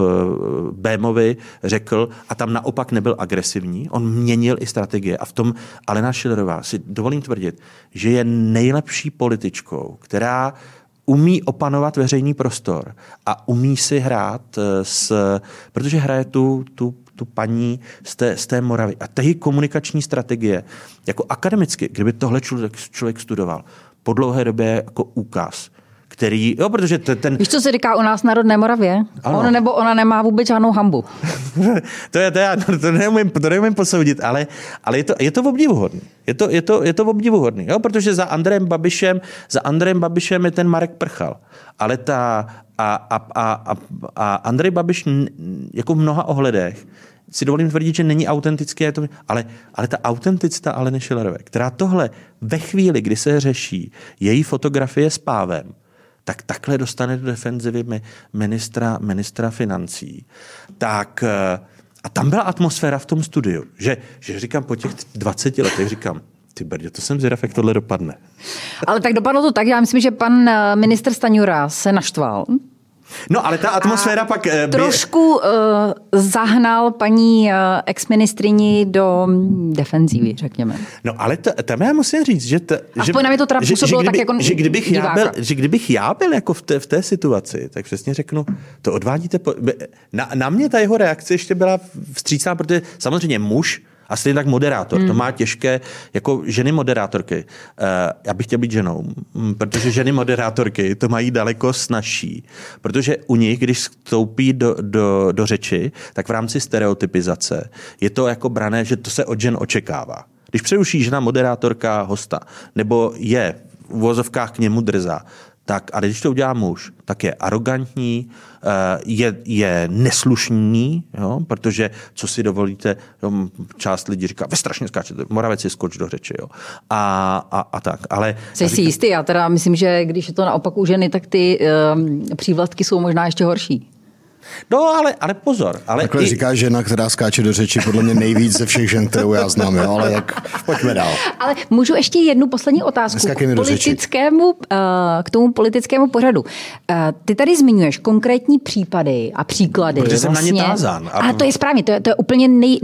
Bémovi řekl, a tam naopak nebyl agresivní, on měnil i strategie. A v tom Alena Schillerová si dovolím tvrdit, že je nejlepší političkou, která umí opanovat veřejný prostor a umí si hrát eh, s, protože hraje tu, tu tu paní z té, z té Moravy. A té komunikační strategie, jako akademicky, kdyby tohle člověk, člověk studoval, po dlouhé době jako úkaz, který, jo, protože ten... Víš, co se říká u nás na rodné Moravě? Ano. On nebo ona nemá vůbec žádnou hambu. to, je, to, je, to, neumím, to neumím posoudit, ale, ale je, to, je to obdivuhodný. Je to, je to, je to obdivuhodný, jo, protože za Andrejem Babišem, za Andrejem Babišem je ten Marek Prchal. Ale ta, a, a, a, a Andrej Babiš jako v mnoha ohledech si dovolím tvrdit, že není autentické, to, ale, ale ta autenticita Aleny Schillerové, která tohle ve chvíli, kdy se řeší její fotografie s pávem, tak takhle dostane do defenzivy ministra, ministra financí. Tak eh, a tam byla atmosféra v tom studiu, že, že říkám po těch 20 letech, říkám, ty brdě, to jsem zvědav, jak tohle dopadne. Ale tak dopadlo to tak, já myslím, že pan eh, minister Staňura se naštval No, ale ta atmosféra a pak... By... Trošku uh, zahnal paní uh, exministrini do defenzívy, řekněme. No, ale to, tam já musím říct, že... To, Aspoň že, na mě to teda působilo že, že kdyby, tak jako že kdybych, já byl, že kdybych já byl jako v té, v té situaci, tak přesně řeknu, to odvádíte... Po, na, na mě ta jeho reakce ještě byla vstřícná, protože samozřejmě muž a stejně tak moderátor. Hmm. To má těžké, jako ženy moderátorky. Uh, já bych chtěl být ženou, protože ženy moderátorky to mají daleko snažší. Protože u nich, když vstoupí do, do, do řeči, tak v rámci stereotypizace je to jako brané, že to se od žen očekává. Když přeruší žena moderátorka hosta, nebo je v uvozovkách k němu drzá, tak, ale když to udělá muž, tak je arrogantní, eh, je, je neslušný, jo, protože co si dovolíte, jo, část lidí říká, vy strašně skáčete, Moravec si skoč do řeči. Jo. A, a, a tak. Ale, Jsi si jistý, já teda myslím, že když je to naopak u ženy, tak ty um, přívlastky jsou možná ještě horší. No, ale, ale pozor. Ale Takhle i... říká žena, která skáče do řeči, podle mě nejvíc ze všech žen, kterou já znám, jo? ale jak, pojďme dál. Ale můžu ještě jednu poslední otázku k, politickému, eh, k tomu politickému pořadu. Eh, ty tady zmiňuješ konkrétní případy a příklady. Protože vlastně. jsem na ně vlastně. tázán. A... Ale to je správně, to je, to je úplně nej,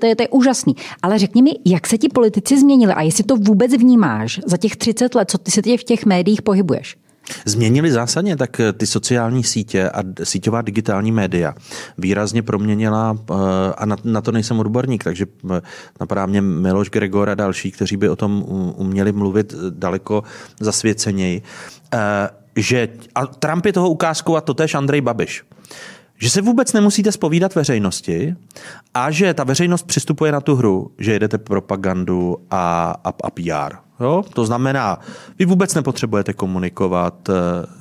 to je, to je úžasný. Ale řekni mi, jak se ti politici změnili a jestli to vůbec vnímáš za těch 30 let, co ty se tě v těch médiích pohybuješ? Změnili zásadně tak eh, ty sociální sítě a síťová digitální média. Výrazně proměnila, eh, a na, to nejsem odborník, takže eh, napadá mě Miloš Gregor a další, kteří by o tom uměli mluvit daleko zasvěceněji, že a Trump je toho ukázkou a to tež Andrej Babiš že se vůbec nemusíte spovídat veřejnosti a že ta veřejnost přistupuje na tu hru, že jedete propagandu a, a, a PR. Jo? To znamená, vy vůbec nepotřebujete komunikovat uh,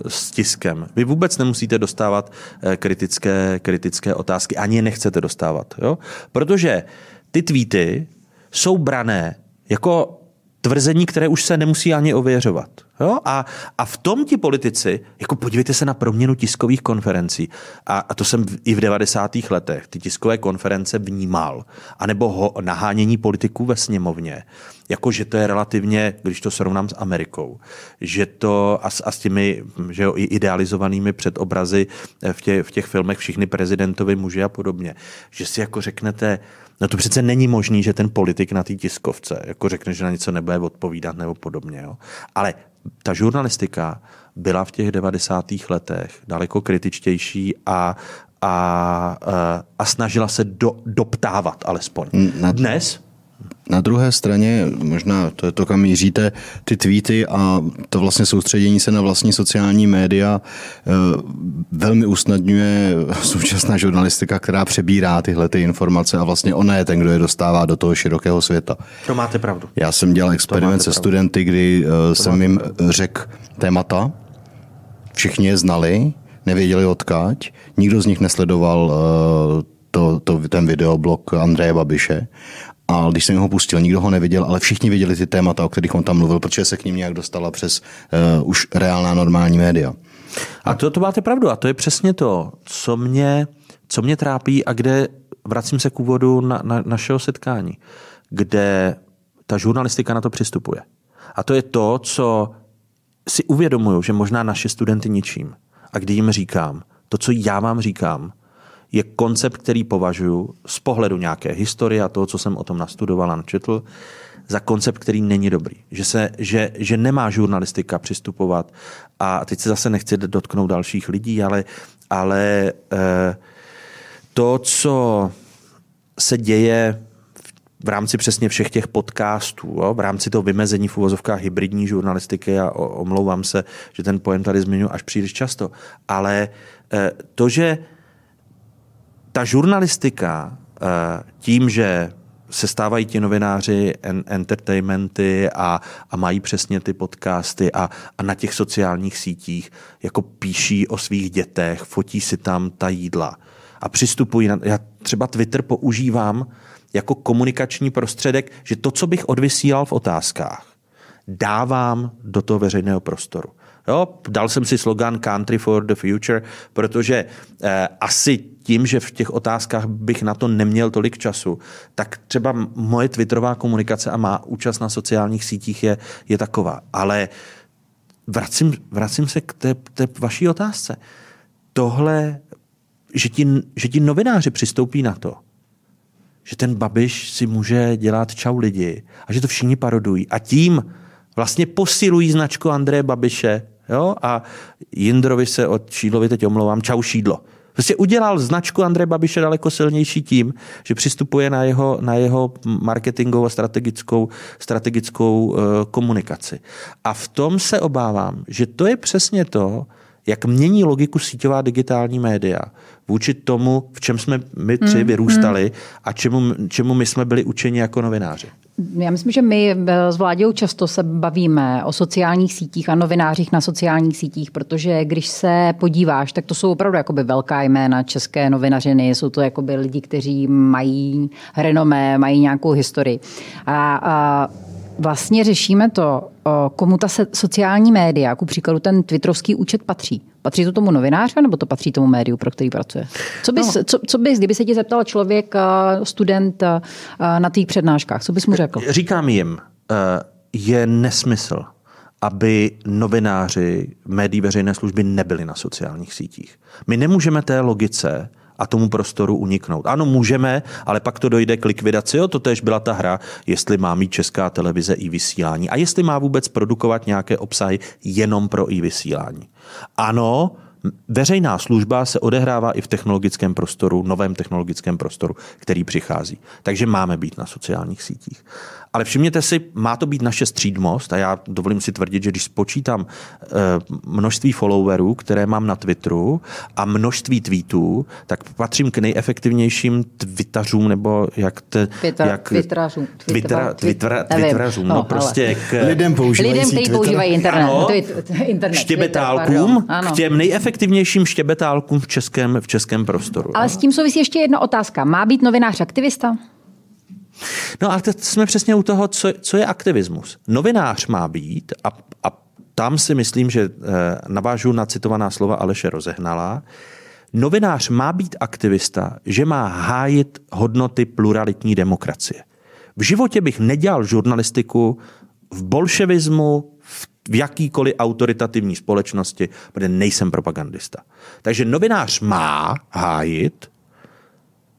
s tiskem. Vy vůbec nemusíte dostávat uh, kritické, kritické otázky, ani je nechcete dostávat. Jo? Protože ty tweety jsou brané jako tvrzení, které už se nemusí ani ověřovat. Jo? A, a v tom ti politici, jako podívejte se na proměnu tiskových konferencí. A, a to jsem i v 90. letech ty tiskové konference vnímal. A nebo ho, nahánění politiků ve sněmovně. Jako, že to je relativně, když to srovnám s Amerikou, že to a, a s těmi že jo, idealizovanými předobrazy v, tě, v těch filmech všichni prezidentovi muži a podobně, že si jako řeknete, No to přece není možný, že ten politik na té tiskovce jako řekne, že na něco nebude odpovídat nebo podobně. Jo? Ale ta žurnalistika byla v těch 90. letech daleko kritičtější a, a, a snažila se do, doptávat alespoň. Dnes na druhé straně, možná to je to, kam míříte, ty tweety a to vlastně soustředění se na vlastní sociální média eh, velmi usnadňuje současná žurnalistika, která přebírá tyhle ty informace a vlastně ona je ten, kdo je dostává do toho širokého světa. To máte pravdu. Já jsem dělal experiment se studenty, kdy to jsem jim řekl témata, všichni je znali, nevěděli odkáď, nikdo z nich nesledoval eh, to, to, ten videoblog Andreje Babiše a když jsem ho pustil, nikdo ho neviděl, ale všichni viděli ty témata, o kterých on tam mluvil, protože se k ním nějak dostala přes uh, už reálná normální média. A to, to máte pravdu. A to je přesně to, co mě, co mě trápí a kde vracím se k úvodu na, na, našeho setkání, kde ta žurnalistika na to přistupuje. A to je to, co si uvědomuju, že možná naše studenty ničím. A kdy jim říkám, to, co já vám říkám, je koncept, který považuji z pohledu nějaké historie a toho, co jsem o tom nastudoval a načetl, za koncept, který není dobrý. Že, se, že, že nemá žurnalistika přistupovat a teď se zase nechci dotknout dalších lidí, ale, ale eh, to, co se děje v rámci přesně všech těch podcastů, jo, v rámci toho vymezení v uvozovkách hybridní žurnalistiky a omlouvám se, že ten pojem tady zmiňuji až příliš často, ale eh, to, že ta žurnalistika eh, tím, že se stávají ti novináři entertainmenty a, a mají přesně ty podcasty a, a na těch sociálních sítích jako píší o svých dětech, fotí si tam ta jídla a přistupují na, já třeba Twitter používám jako komunikační prostředek, že to, co bych odvysílal v otázkách, dávám do toho veřejného prostoru. Jo, dal jsem si slogan Country for the Future, protože eh, asi tím, že v těch otázkách bych na to neměl tolik času, tak třeba moje twitterová komunikace a má účast na sociálních sítích je, je taková. Ale vracím, vracím se k té, té vaší otázce. tohle, že ti, že ti novináři přistoupí na to, že ten Babiš si může dělat čau lidi a že to všichni parodují. A tím vlastně posilují značku Andreje Babiše jo? a Jindrovi se od Šídlovi teď omlouvám, čau Šídlo. Prostě udělal značku Andreje Babiše daleko silnější tím, že přistupuje na jeho, na jeho marketingovou a strategickou, strategickou uh, komunikaci. A v tom se obávám, že to je přesně to, jak mění logiku síťová digitální média vůči tomu, v čem jsme my tři hmm, vyrůstali hmm. a čemu, čemu my jsme byli učeni jako novináři. Já myslím, že my eh, s vládou často se bavíme o sociálních sítích a novinářích na sociálních sítích, protože když se podíváš, tak to jsou opravdu jakoby velká jména české novinařiny, jsou to jakoby lidi, kteří mají renomé, mají nějakou historii. A, a vlastně řešíme to, komu ta sociální média, ku příkladu ten twitterovský účet patří. Patří to tomu novináři, nebo to patří tomu médiu, pro který pracuje? Co bys, no. co, co bys kdyby se ti zeptal člověk, student na těch přednáškách, co bys mu řekl? Říkám jim, eh, je nesmysl, aby novináři médií veřejné služby nebyli na sociálních sítích. My nemůžeme té logice a tomu prostoru uniknout. Ano, můžeme, ale pak to dojde k likvidaci. Jo, to tež byla ta hra, jestli má mít česká televize i vysílání a jestli má vůbec produkovat nějaké obsahy jenom pro i vysílání. Ano, veřejná služba se odehrává i v technologickém prostoru, novém technologickém prostoru, který přichází. Takže máme být na sociálních sítích. Ale všimněte si, má to být naše střídmost a já dovolím si tvrdit, že když spočítám eh, množství followerů, které mám na Twitteru a množství tweetů, tak patřím k nejefektivnějším twitteřům nebo jak... Te, Twitter, jak twitterářům. Twitter, Twitter, Twitterařům. No, no prostě k... Lidem používají Lidem, kteří používají internet. Ano, internet štěbetálkům, Twitter, k těm nejefektivnějším štěbetálkům v českém, v českém prostoru. Ale ano. s tím souvisí ještě jedna otázka. Má být novinář aktivista? No a teď jsme přesně u toho, co, co je aktivismus. Novinář má být, a, a tam si myslím, že eh, navážu na citovaná slova Aleše Rozehnala, novinář má být aktivista, že má hájit hodnoty pluralitní demokracie. V životě bych nedělal žurnalistiku v bolševismu, v v jakýkoliv autoritativní společnosti, protože nejsem propagandista. Takže novinář má hájit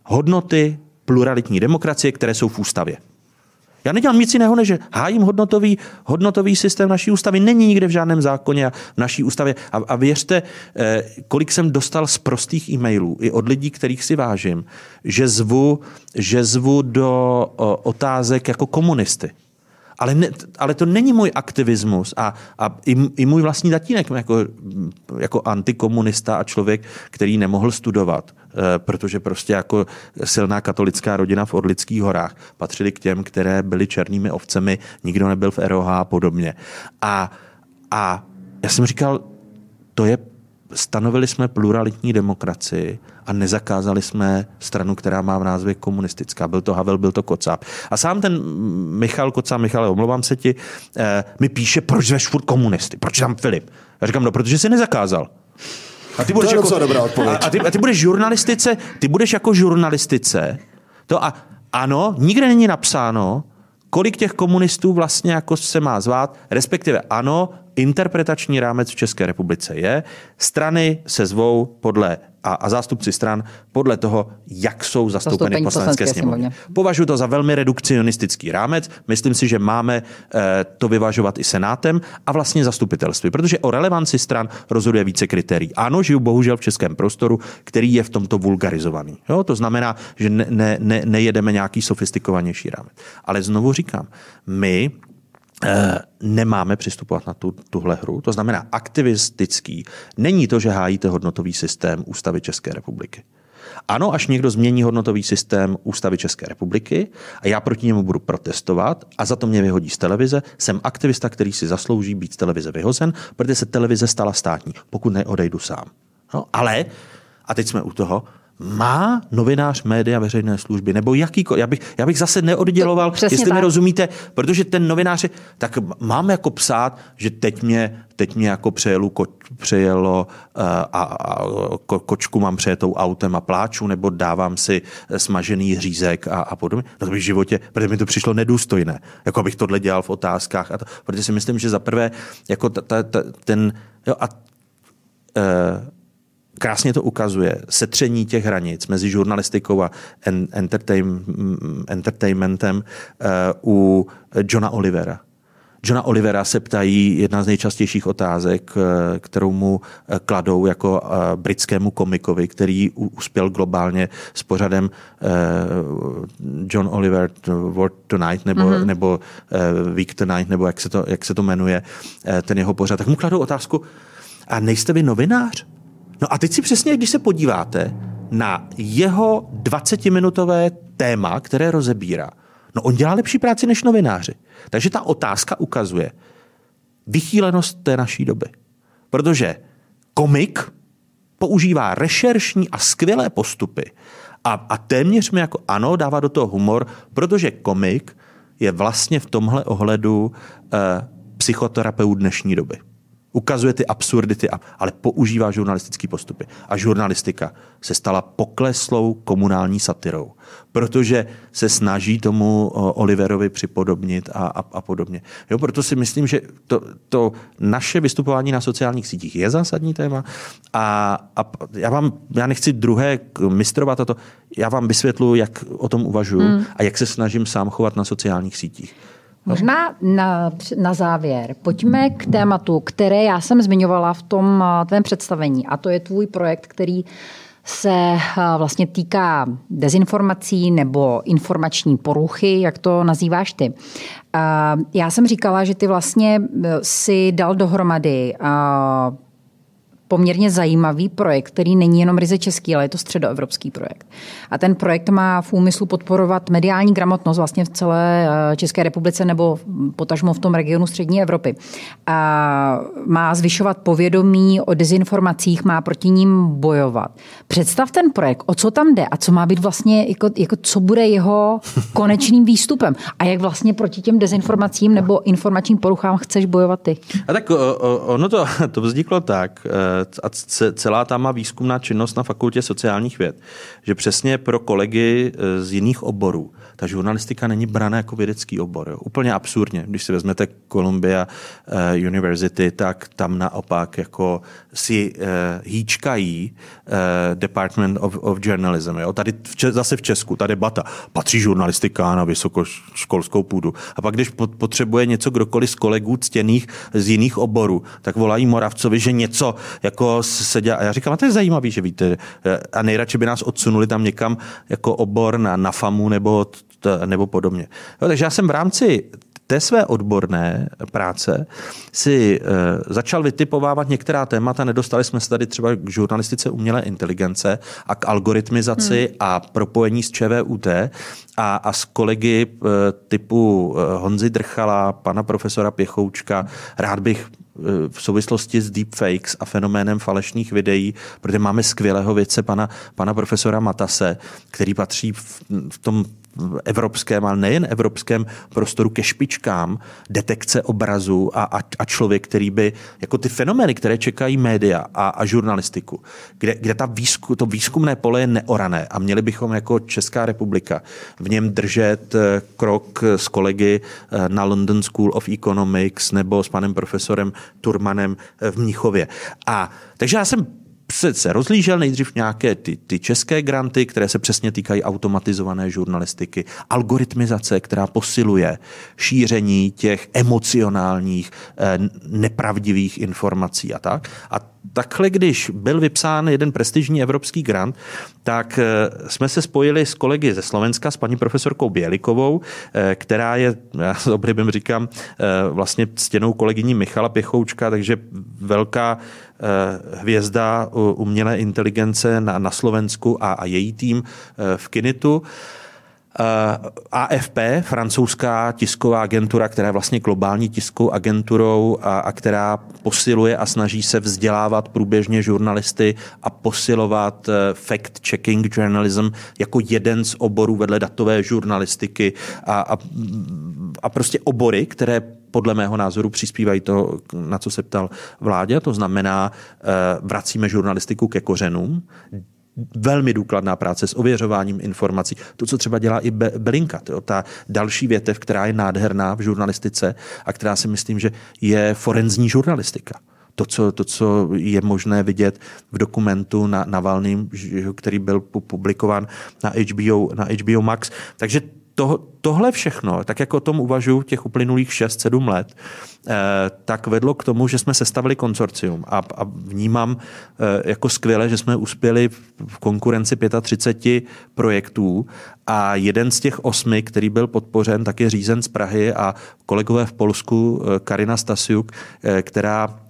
hodnoty pluralitní demokracie, které jsou v ústavě. Já nedělám nic jiného, než hájím hodnotový, hodnotový systém naší ústavy. Není nikde v žádném zákoně a v naší ústavě. A, a věřte, eh, kolik jsem dostal z prostých e-mailů i od lidí, kterých si vážím, že zvu, že zvu do otázek jako komunisty. Ale, ne, ale to není můj aktivismus a, a i, i můj vlastní tatínek jako, jako antikomunista a člověk, který nemohl studovat, Eh, protože prostě jako silná katolická rodina v Orlických horách patřili k těm, které byly černými ovcemi, nikdo nebyl v ROH a podobně. A, a já jsem říkal, to je stanovili jsme pluralitní demokracii a nezakázali jsme stranu, která má v názvě komunistická. Byl to Havel, byl to Kocáb. A sám ten Michal Kocáb, Michale, omlouvám se ti, eh, mi píše, proč zveš furt komunisty, proč tam Filip? Já říkám, no, protože si nezakázal. A ty budeš to je jako, dobrá odpověď. A, a, ty, a ty budeš žurnalistice, ty budeš jako žurnalistice. To a ano, nikde není napsáno, kolik těch komunistů vlastně jako se má zvát, respektive ano, interpretační rámec v České republice je, strany se zvou podle a, a zástupci stran podle toho, jak jsou zastoupeny v poslanecké sněmovně. Považuji to za velmi redukcionistický rámec. Myslím si, že máme e, to vyvažovat i senátem a vlastně zastupitelství, protože o relevanci stran rozhoduje více kritérií. Ano, žiju bohužel v českém prostoru, který je v tomto vulgarizovaný. Jo? To znamená, že ne, ne, ne, nejedeme nějaký sofistikovanější rámec. Ale znovu říkám, my nemáme přistupovat na tu, tuhle hru. To znamená aktivistický. Není to, že hájíte hodnotový systém Ústavy České republiky. Ano, až někdo změní hodnotový systém Ústavy České republiky a já proti němu budu protestovat a za to mě vyhodí z televize, jsem aktivista, který si zaslouží být z televize vyhozen, protože se televize stala státní, pokud neodejdu sám. No, ale, a teď jsme u toho, má novinář média veřejné služby, nebo jakýkoliv. Já bych, já bych zase neodděloval, to, jestli tak. mi rozumíte, protože ten novinář, tak mám jako psát, že teď mě, teď mě jako přejelo, ko, přejelo uh, a, a ko, kočku mám přejetou autem a pláču, nebo dávám si smažený řízek a, a podobně. No to bych v životě, protože mi to přišlo nedůstojné, jako abych tohle dělal v otázkách. A to, protože si myslím, že za prvé, jako ta, ta, ta, ten, jo, a, uh, krásně to ukazuje, setření těch hranic mezi žurnalistikou a entertain, entertainmentem uh, u Johna Olivera. Johna Olivera se ptají jedna z nejčastějších otázek, eh, kterou mu eh, kladou jako britskému komikovi, který uspěl globálně s pořadem John Oliver World Tonight nebo, mm-hmm. nebo Week Tonight, nebo jak se, to, jak se to jmenuje, ten jeho pořad. Tak mu kladou otázku, a nejste vy novinář? No a teď si přesně, když se podíváte na jeho 20-minutové téma, které rozebírá, no on dělá lepší práci než novináři. Takže ta otázka ukazuje vychýlenost té naší doby. Protože komik používá rešeršní a skvělé postupy a, a téměř mi jako ano, dává do toho humor, protože komik je vlastně v tomhle ohledu eh, psychoterapeut dnešní doby ukazuje ty absurdity, ale používá žurnalistický postupy. A žurnalistika se stala pokleslou komunální satirou, protože se snaží tomu Oliverovi připodobnit a, a, a podobně. Jo, proto si myslím, že to, to naše vystupování na sociálních sítích je zásadní téma a, a já vám, já nechci druhé mistrovat toto, já vám vysvětlu, jak o tom uvažuji hmm. a jak se snažím sám chovat na sociálních sítích. Možná na, na závěr. Pojďme k tématu, které já jsem zmiňovala v tom tvém představení. A to je tvůj projekt, který se vlastně týká dezinformací nebo informační poruchy, jak to nazýváš ty. Já jsem říkala, že ty vlastně si dal dohromady poměrně zajímavý projekt, který není jenom ryze český, ale je to středoevropský projekt. A ten projekt má v úmyslu podporovat mediální gramotnost vlastně v celé eh, České republice nebo potažmo v tom regionu střední Evropy. A má zvyšovat povědomí o dezinformacích, má proti ním bojovat. Představ ten projekt, o co tam jde a co má být vlastně, jako, jako co bude jeho konečným výstupem a jak vlastně proti těm dezinformacím nebo informačním poruchám chceš bojovat ty. A tak ono to, to vzniklo tak, eh, a celá ta má výzkumná činnost na fakultě sociálních věd, že přesně pro kolegy e, z jiných oborů ta žurnalistika není brána jako vědecký obor. Jo. Úplně absurdně. Když si vezmete Columbia uh, University, tak tam naopak jako si uh, hýčkají uh, Department of, of Journalism. Jo. Tady v, zase v Česku ta debata, patří žurnalistika na vysokoškolskou půdu. A pak, když potřebuje něco kdokoliv z kolegů ctěných z jiných oborů, tak volají Moravcovi, že něco jako se dělá. A já říkám, a to je zajímavý, že víte, a nejradši by nás odsunuli tam někam jako obor na, na FAMu nebo nebo podobně. Jo, takže já jsem v rámci té své odborné práce si e, začal vytipovávat některá témata. Nedostali jsme se tady třeba k žurnalistice umělé inteligence a k algoritmizaci hmm. a propojení s ČVUT a, a s kolegy e, typu e, Honzy Drchala, pana profesora Pěchoučka. Rád bych v souvislosti s deepfakes a fenoménem falešných videí, protože máme skvělého vědce pana, pana profesora Matase, který patří v, v tom evropském, ale nejen evropském prostoru ke špičkám detekce obrazu a, a, a člověk, který by, jako ty fenomény, které čekají média a, a žurnalistiku, kde, kde ta výzku, to výzkumné pole je neorané a měli bychom jako Česká republika v něm držet eh, krok s kolegy eh, na London School of Economics nebo s panem profesorem Turmanem eh, v Mnichově. A takže já jsem se, se rozlížel nejdřív nějaké ty, ty české granty, které se přesně týkají automatizované žurnalistiky, algoritmizace, která posiluje šíření těch emocionálních, eh, nepravdivých informací a tak. A takhle, když byl vypsán jeden prestižní evropský grant, tak eh, jsme se spojili s kolegy ze Slovenska, s paní profesorkou Bělikovou, eh, která je, já s oblibem říkám, vlastně stěnou kolegyní Michala Pěchoučka, takže velká hvězda umělé inteligence na, na Slovensku a, a její tým v Kinitu. Eh, AFP, francouzská tisková agentura, která je vlastně globální tiskovou agenturou a, a která posiluje a snaží se vzdělávat průběžně žurnalisty a posilovat eh, fact-checking journalism jako jeden z oborů vedle datové žurnalistiky a, a, a prostě obory, které podle mého názoru přispívají to, na co se ptal vládě, to znamená, eh, vracíme žurnalistiku ke kořenům, velmi důkladná práce s ověřováním informací. To, co třeba dělá i Belinka, to, ta další větev, která je nádherná v žurnalistice a která si myslím, že je forenzní žurnalistika. to co, to, co je možné vidět v dokumentu na, na Valným, který byl publikován na HBO, na HBO Max. Takže to, tohle všechno, tak jako o tom uvažuji těch uplynulých 6-7 let, eh, tak vedlo k tomu, že jsme sestavili konsorcium a, a vnímám eh, jako skvěle, že jsme uspěli v konkurenci 35 projektů a jeden z těch osmi, který byl podpořen, tak je řízen z Prahy a kolegové v Polsku, eh, Karina Stasiuk, která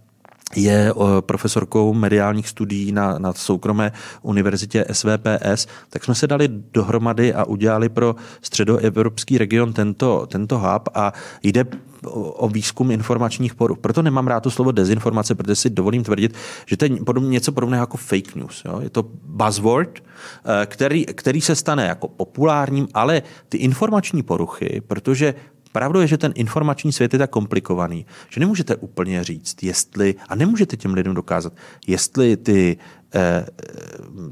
je profesorkou mediálních studií na, na soukromé univerzitě SVPS, tak jsme se dali dohromady a udělali pro středoevropský region tento, tento hub a jde o výzkum informačních poruch. Proto nemám rád to slovo dezinformace, protože si dovolím tvrdit, že to je něco podobného jako fake news. Jo? Je to buzzword, eh, který, který se stane jako populárním, ale ty informační poruchy, protože Pravdou je, že ten informační svět je tak komplikovaný, že nemůžete úplně říct, jestli, a nemůžete těm lidem dokázat, jestli ty Eh,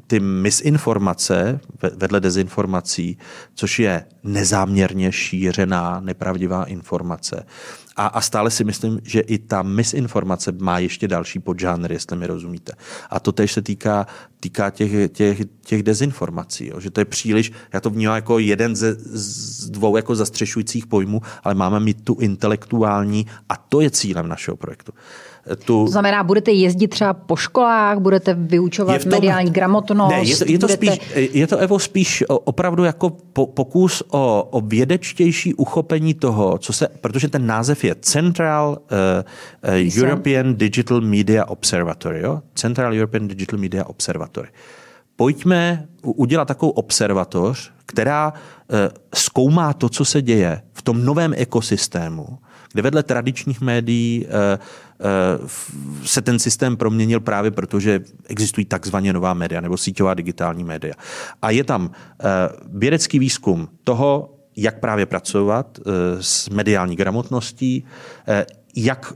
ty misinformace vedle dezinformací, což je nezáměrně šířená nepravdivá informace. A, a stále si myslím, že i ta misinformace má ještě další podžánr, jestli mi rozumíte. A to tež se týká, týká těch, těch, těch dezinformací. Jo. Že to je příliš, já to vnímám jako jeden ze z dvou jako zastřešujících pojmů, ale máme mít tu intelektuální a to je cílem našeho projektu tu... To znamená, budete jezdit třeba po školách, budete vyučovat tom... mediální gramotnost? Ne, je to, je to, budete... spíš, je to Evo spíš opravdu jako po, pokus o, o vědečtější uchopení toho, co se, protože ten název je Central uh, uh, European Digital Media Observatory, jo? Central European Digital Media Observatory. Pojďme udělat takovou observatoř, která uh, zkoumá to, co se děje v tom novém ekosystému, kde vedle tradičních médií uh, Eh, se ten systém proměnil právě proto, že existují takzvaně nová média nebo síťová digitální média. A je tam eh, vědecký výzkum toho, jak právě pracovat eh, s mediální gramotností, jak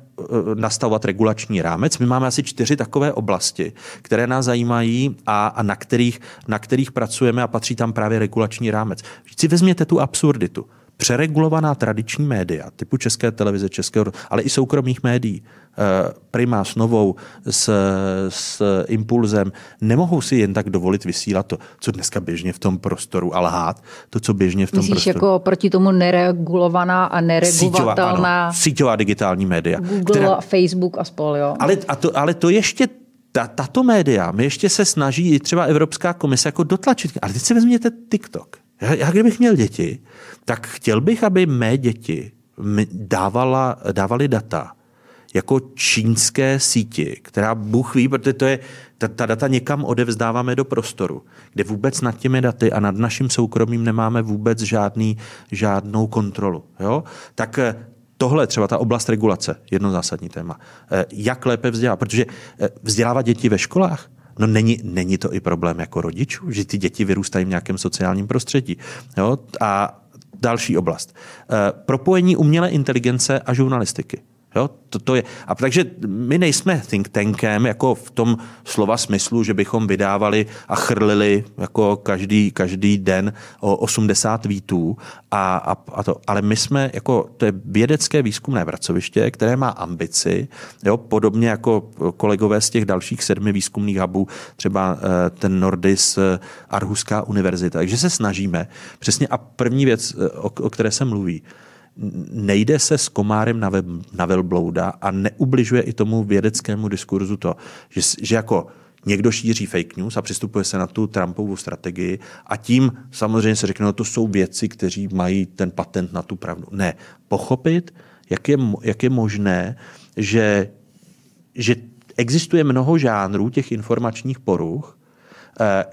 nastavovat regulační rámec. My máme asi čtyři takové oblasti, které nás zajímají a, a na, kterých, na kterých pracujeme a patří tam právě regulační rámec. Vždyť si vezměte tu absurditu přeregulovaná tradiční média, typu České televize, Českého, ale i soukromých médií, eh, Prima s Novou, s, s Impulzem, nemohou si jen tak dovolit vysílat to, co dneska běžně v tom prostoru a lhát, to, co běžně v tom Myslíš prostoru. jako proti tomu neregulovaná a neregulovatelná... Síťová, digitální média. Google, která, Facebook a spol, jo. Ale, a to, ale to ještě ta, tato média, my ještě se snaží i třeba Evropská komise jako dotlačit. Ale teď si vezměte TikTok. Já, já kdybych měl děti, tak chtěl bych, aby mé děti dávala, dávali data jako čínské síti, která Bůh ví, protože to je, ta, ta data někam odevzdáváme do prostoru, kde vůbec nad těmi daty a nad naším soukromím nemáme vůbec žádný, žádnou kontrolu. Jo? Tak eh, tohle třeba ta oblast regulace, jedno zásadní téma. Eh, jak lépe vzdělávat? Protože eh, vzdělávat děti ve školách, No není, není to i problém jako rodičů, že ty děti vyrůstají v nějakém sociálním prostředí. Jo? A další oblast. E, propojení umělé inteligence a žurnalistiky. Jo, to, to je. A takže my nejsme think tankem jako v tom slova smyslu, že bychom vydávali a chrlili jako každý, každý den o 80 výtů. A, a, a to, ale my jsme jako, to je vědecké výzkumné pracoviště, které má ambici, jo, podobně jako kolegové z těch dalších sedmi výzkumných hubů, třeba eh, ten Nordis eh, Arhuská univerzita. Takže se snažíme přesně a první věc, eh, o, o které se mluví, nejde se s komárem na, web, na velblouda a neubližuje i tomu vědeckému diskurzu to, že, že jako někdo šíří fake news a přistupuje se na tu Trumpovu strategii a tím samozřejmě se řekne, no to jsou věci, kteří mají ten patent na tu pravdu. Ne, pochopit, jak je, jak je možné, že, že existuje mnoho žánrů těch informačních poruch,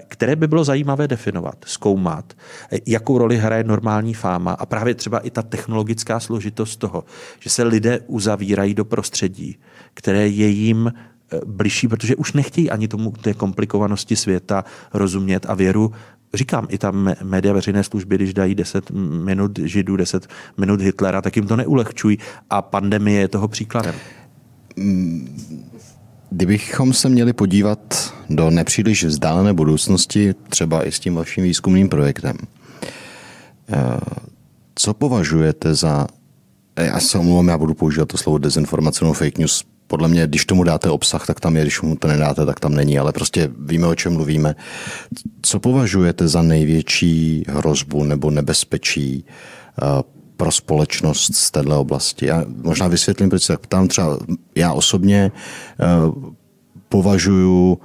které by bylo zajímavé definovat, zkoumat, eh, jakou roli hraje normální fáma a právě třeba i ta technologická složitost toho, že se lidé uzavírají do prostředí, které je jim eh, bližší, protože už nechtějí ani tomu té komplikovanosti světa rozumět a věru říkám, i tam média veřejné služby, když dají 10 minut Židů, 10 minut Hitlera, tak jim to neulehčují a pandemie je toho příkladem. Kdybychom se měli podívat do nepříliš vzdálené budoucnosti, třeba i s tím vaším výzkumným projektem, eh, co považujete za, já se omlouvám, já budu používat to slovo dezinformace nebo fake news podle mě, když tomu dáte obsah, tak tam je, když mu to nedáte, tak tam není, ale prostě víme, o čem mluvíme. Co považujete za největší hrozbu nebo nebezpečí eh, pro společnost z této oblasti? Já možná vysvětlím, proč se tak ptám. Třeba já osobně eh, považuji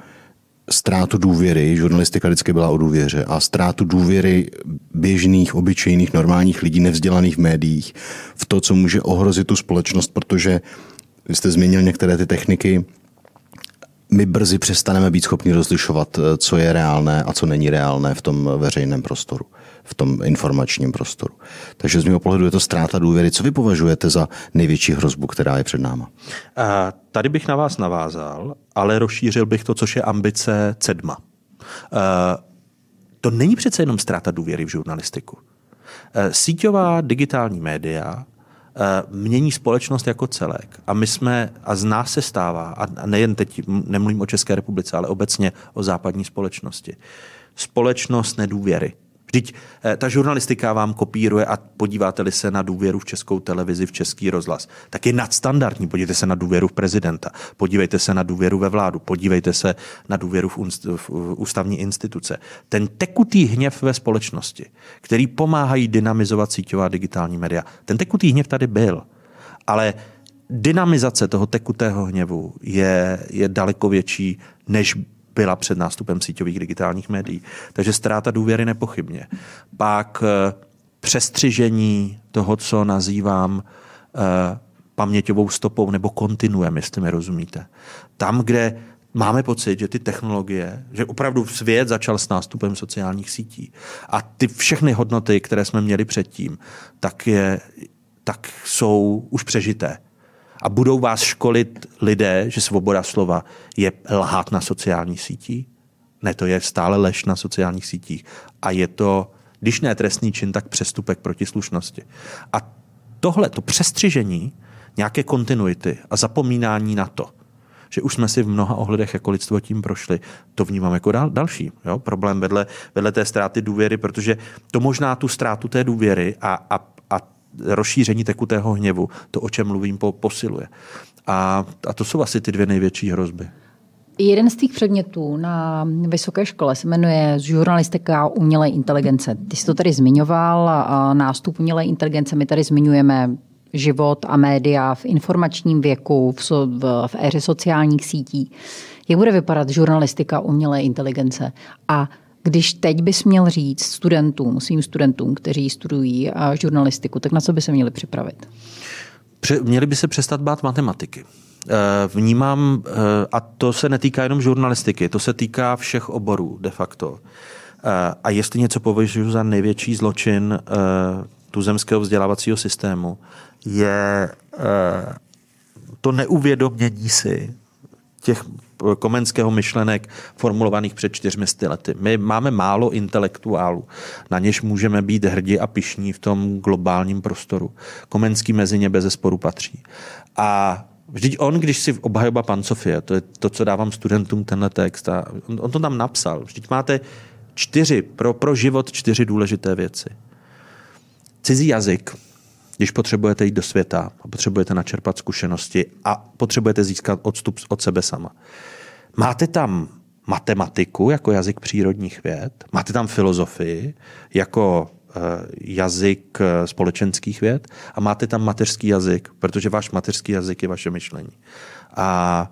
ztrátu důvěry, žurnalistika vždycky byla o důvěře, a ztrátu důvěry běžných, obyčejných, normálních lidí, nevzdělaných v médiích, v to, co může ohrozit tu společnost, protože vy jste zmínil některé ty techniky, my brzy přestaneme být schopni rozlišovat, co je reálné a co není reálné v tom veřejném prostoru, v tom informačním prostoru. Takže z mého pohledu je to ztráta důvěry. Co vy považujete za největší hrozbu, která je před náma? A tady bych na vás navázal, ale rozšířil bych to, což je ambice CEDMA. To není přece jenom ztráta důvěry v žurnalistiku. Síťová digitální média mění společnost jako celek. A my jsme, a z nás se stává, a nejen teď nemluvím o České republice, ale obecně o západní společnosti, společnost nedůvěry. Vždyť eh, ta žurnalistika vám kopíruje a podíváte-li se na důvěru v českou televizi, v český rozhlas, tak je nadstandardní. Podívejte se na důvěru v prezidenta, podívejte se na důvěru ve vládu, podívejte se na důvěru v, ústavní instituce. Ten tekutý hněv ve společnosti, který pomáhají dynamizovat síťová digitální média, ten tekutý hněv tady byl. Ale dynamizace toho tekutého hněvu je, je daleko větší, než byla před nástupem síťových digitálních médií. Takže ztráta důvěry nepochybně. Pak eh, přestřižení toho, co nazývám eh, paměťovou stopou nebo kontinuem, jestli mi rozumíte. Tam, kde máme pocit, že ty technologie, že opravdu svět začal s nástupem sociálních sítí a ty všechny hodnoty, které jsme měli předtím, tak, je, tak jsou už přežité a budou vás školit lidé, že svoboda slova je lhát na sociálních sítích? Ne, to je stále lež na sociálních sítích. A je to, když ne trestný čin, tak přestupek proti slušnosti. A tohle, to přestřižení nějaké kontinuity a zapomínání na to, že už jsme si v mnoha ohledech jako lidstvo tím prošli, to vnímám jako dal, další jo? problém vedle, vedle té ztráty důvěry, protože to možná tu ztrátu té důvěry a, a, a rozšíření tekutého hněvu, to, o čem mluvím, po, posiluje. A, a to jsou asi ty dvě největší hrozby. Jeden z těch předmětů na vysoké škole se jmenuje žurnalistika umělé inteligence. Ty jsi to tady zmiňoval, nástup umělé inteligence, my tady zmiňujeme život a média v informačním věku, v, v, v éře sociálních sítí. Jak bude vypadat žurnalistika umělé inteligence? A když teď bys měl říct studentům, svým studentům, kteří studují žurnalistiku, tak na co by se měli připravit? Měli by se přestat bát matematiky. Eh, vnímám, eh, a to se netýká jenom žurnalistiky, to se týká všech oborů de facto. Eh, a jestli něco považuji za největší zločin tuzemského vzdělávacího systému, je to neuvědomění si těch komenského myšlenek formulovaných před čtyřmi lety. My máme málo intelektuálů, na něž můžeme být hrdí a pišní v tom globálním prostoru. Komenský mezi ně bez sporu patří. A Vždyť on, když si obhajoba Pancofie, to je to, co dávám studentům tenhle text, a on, on to tam napsal. Vždyť máte čtyři, pro, pro život čtyři důležité věci. Cizí jazyk, když potřebujete jít do světa a potřebujete načerpat zkušenosti a potřebujete získat odstup od sebe sama. Máte tam matematiku jako jazyk přírodních věd, máte tam filozofii jako eh, jazyk eh, společenských věd a máte tam mateřský jazyk, protože váš mateřský jazyk je vaše myšlení. A,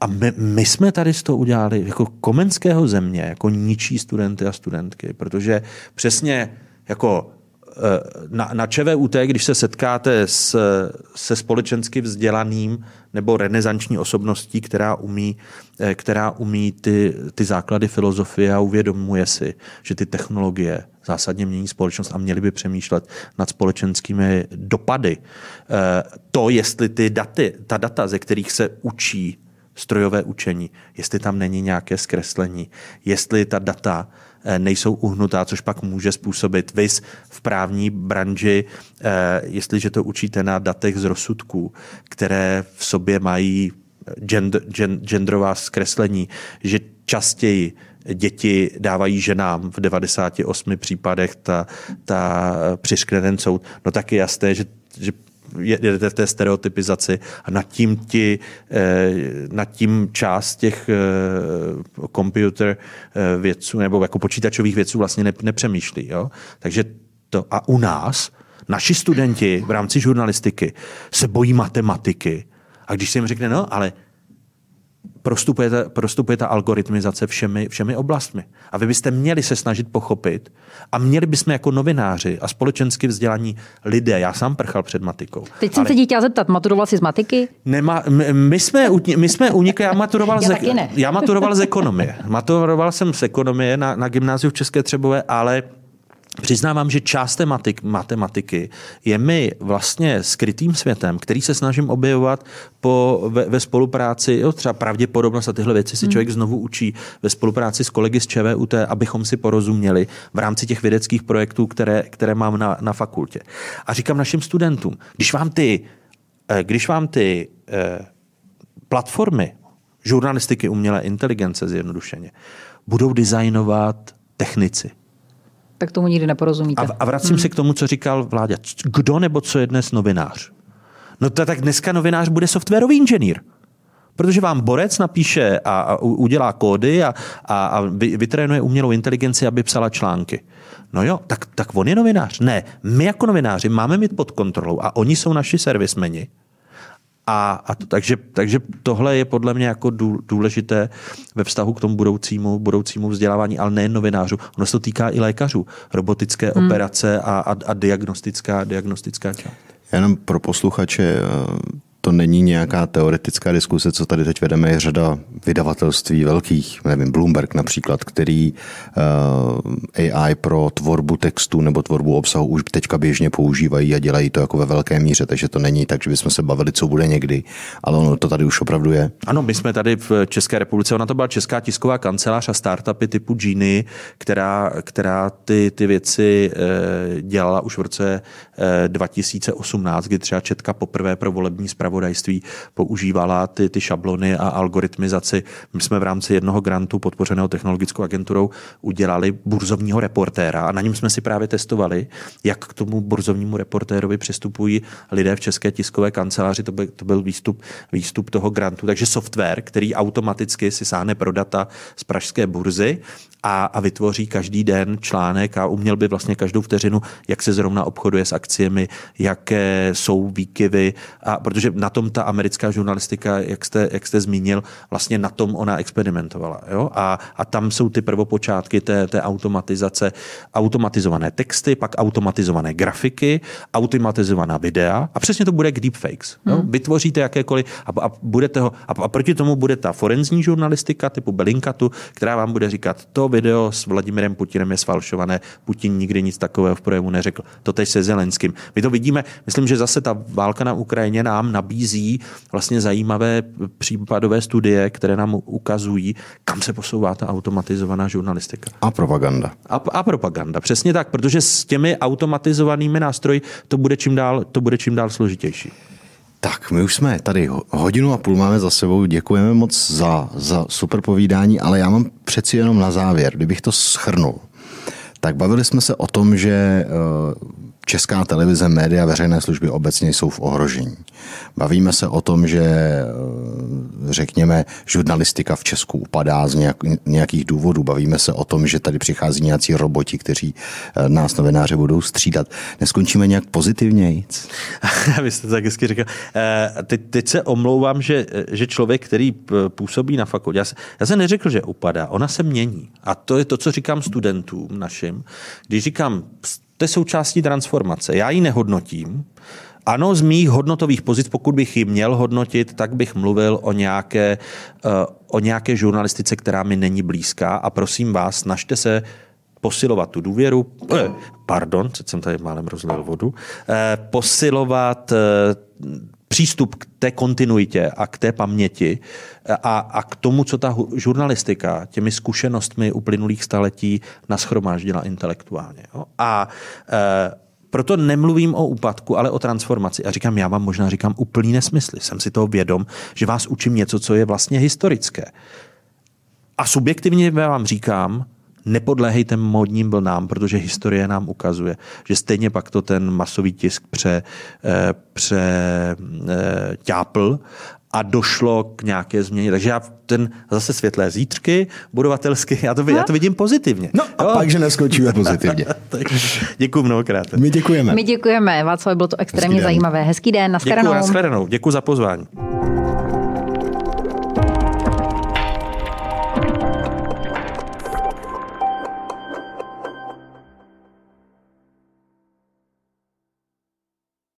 a my, my jsme tady z toho udělali jako komenského země, jako ničí studenty a studentky, protože přesně jako na, na ČVUT, když se setkáte s, se společensky vzdělaným nebo renesanční osobností, která umí, eh, která umí ty, ty základy filozofie a uvědomuje si, že ty technologie zásadně mění společnost a měli by přemýšlet nad společenskými dopady. Eh, to, jestli ty daty, ta data, ze kterých se učí strojové učení, jestli tam není nějaké zkreslení, jestli ta data nejsou uhnutá, což pak může způsobit vys v právní branži, eh, jestliže to učíte na datech z rozsudků, které v sobě mají gender, genderová zkreslení, že častěji děti dávají ženám v 98 případech ta, ta přiškne ten soud, no tak je jasné, že, že jedete v té stereotypizaci a nad tím, ti, eh, nad tím část těch computer vědců nebo jako počítačových vědců vlastně nepřemýšlí. Jo? Takže to, a u nás naši studenti v rámci žurnalistiky se bojí matematiky. A když se jim řekne, no, ale prostupuje ta, prostupuje ta algoritmizace všemi, všemi oblastmi. A vy byste měli se snažit pochopit a měli bychom jako novináři a společensky vzdělaní lidé, já sám prchal před matikou. Teď jsem se tě chtěla zeptat, maturoval jsi z matiky? Nema, my, jsme, my jsme unikli, já maturoval, já, z, já maturoval z ekonomie. Maturoval jsem z ekonomie na, na gymnáziu v České Třebové, ale Přiznávám, že část tematik, matematiky je mi vlastně skrytým světem, který se snažím objevovat po, ve, ve spolupráci, jo, třeba pravděpodobnost a tyhle věci si hmm. člověk znovu učí ve spolupráci s kolegy z ČVUT, abychom si porozuměli v rámci těch vědeckých projektů, které, které mám na, na fakultě. A říkám našim studentům, když vám ty, eh, když vám ty eh, platformy žurnalistiky umělé inteligence zjednodušeně budou designovat technici, tak tomu nikdy neporozumíte. A, a vracím hmm. se k tomu, co říkal Vláďa. Kdo nebo co je dnes novinář? No to tak dneska novinář bude softwarový inženýr. Protože vám borec napíše a, a udělá kódy a, a, a vytrénuje umělou inteligenci, aby psala články. No jo, tak, tak on je novinář. Ne, my jako novináři máme mít pod kontrolou a oni jsou naši servismeni. A, a to, takže, takže tohle je podle mě jako důležité ve vztahu k tomu budoucímu, budoucímu vzdělávání, ale nejen novinářů. Ono se to týká i lékařů. Robotické hmm. operace a, a, a diagnostická, diagnostická část. Jenom pro posluchače, to není nějaká teoretická diskuse, co tady teď vedeme, je řada vydavatelství velkých, nevím, Bloomberg například, který eh, AI pro tvorbu textu nebo tvorbu obsahu už teďka běžně používají a dělají to jako ve velké míře, takže to není tak, že bychom se bavili, co bude někdy, ale ono to tady už opravdu je. Ano, my jsme tady v České republice, ona to byla Česká tisková kancelář a startupy typu Genie, která, která ty, ty věci eh, dělala už v roce 2018, eh, kdy třeba Četka poprvé pro volební zprávu zpravodajství používala ty, ty šablony a algoritmizaci. My jsme v rámci jednoho grantu podpořeného technologickou agenturou udělali burzovního reportéra a na něm jsme si právě testovali, jak k tomu burzovnímu reportérovi přistupují lidé v České tiskové kanceláři. To byl, to byl výstup, výstup toho grantu. Takže software, který automaticky si sáhne pro data z pražské burzy a, a vytvoří každý den článek a uměl by vlastně každou vteřinu, jak se zrovna obchoduje s akciemi, jaké jsou výkyvy, a protože na tom ta americká žurnalistika, jak jste, jak jste zmínil, vlastně na tom ona experimentovala. Jo? A, a tam jsou ty prvopočátky té, té automatizace, automatizované texty, pak automatizované grafiky, automatizovaná videa a přesně to bude k deepfakes. Jo? Hmm. Vytvoříte jakékoliv a, a, budete ho, a, a proti tomu bude ta forenzní žurnalistika typu Belinkatu, která vám bude říkat, to video s Vladimirem Putinem je sfalšované, Putin nikdy nic takového v projevu neřekl. To teď se Zelenským. My to vidíme, myslím, že zase ta válka na Ukrajině nám nabízí vlastně zajímavé případové studie, které nám ukazují, kam se posouvá ta automatizovaná žurnalistika. A propaganda. A, a propaganda, přesně tak, protože s těmi automatizovanými nástroji to bude čím dál, to bude čím dál složitější. Tak, my už jsme tady hodinu a půl máme za sebou. Děkujeme moc za, za super povídání, ale já mám přeci jenom na závěr, kdybych to schrnul. Tak bavili jsme se o tom, že eh, česká televize, média, veřejné služby obecně jsou v ohrožení. Bavíme se o tom, že eh, řekněme, žurnalistika v Česku upadá z nějak, nějakých důvodů. Bavíme se o tom, že tady přichází nějací roboti, kteří eh, nás novináře budou střídat. Neskončíme nějak pozitivněji? Vy jste to tak hezky říkal. Eh, teď, teď se omlouvám, že, že člověk, který působí na fakultě, já, já jsem neřekl, že upadá, ona se mění. A to je to, co říkám studentům našim. Když říkám, to je součástí transformace. Já ji nehodnotím. Ano, z mých hodnotových pozic, pokud bych ji měl hodnotit, tak bych mluvil o nějaké, uh, o nějaké žurnalistice, která mi není blízká a prosím vás, snažte se posilovat tu důvěru, eh, pardon, teď jsem tady málem rozlil vodu, eh, posilovat eh, přístup k té kontinuitě a k té paměti a, a k tomu, co ta žurnalistika těmi zkušenostmi uplynulých staletí naschromáždila intelektuálně. Jo? A e, proto nemluvím o úpadku, ale o transformaci. A říkám, já vám možná říkám úplný nesmysly. Jsem si toho vědom, že vás učím něco, co je vlastně historické. A subjektivně vám říkám, nepodléhejte modním vlnám, protože historie nám ukazuje, že stejně pak to ten masový tisk pře, eh, pře eh, ťápl a došlo k nějaké změně. Takže já ten zase světlé zítřky budovatelsky, já to, já to vidím pozitivně. No a jo? pak, že neskočíme pozitivně. děkuji mnohokrát. My děkujeme. My děkujeme, Václav, bylo to extrémně zajímavé. Hezký den, nashledanou. Děkuji, nashledanou. Děkuji za pozvání.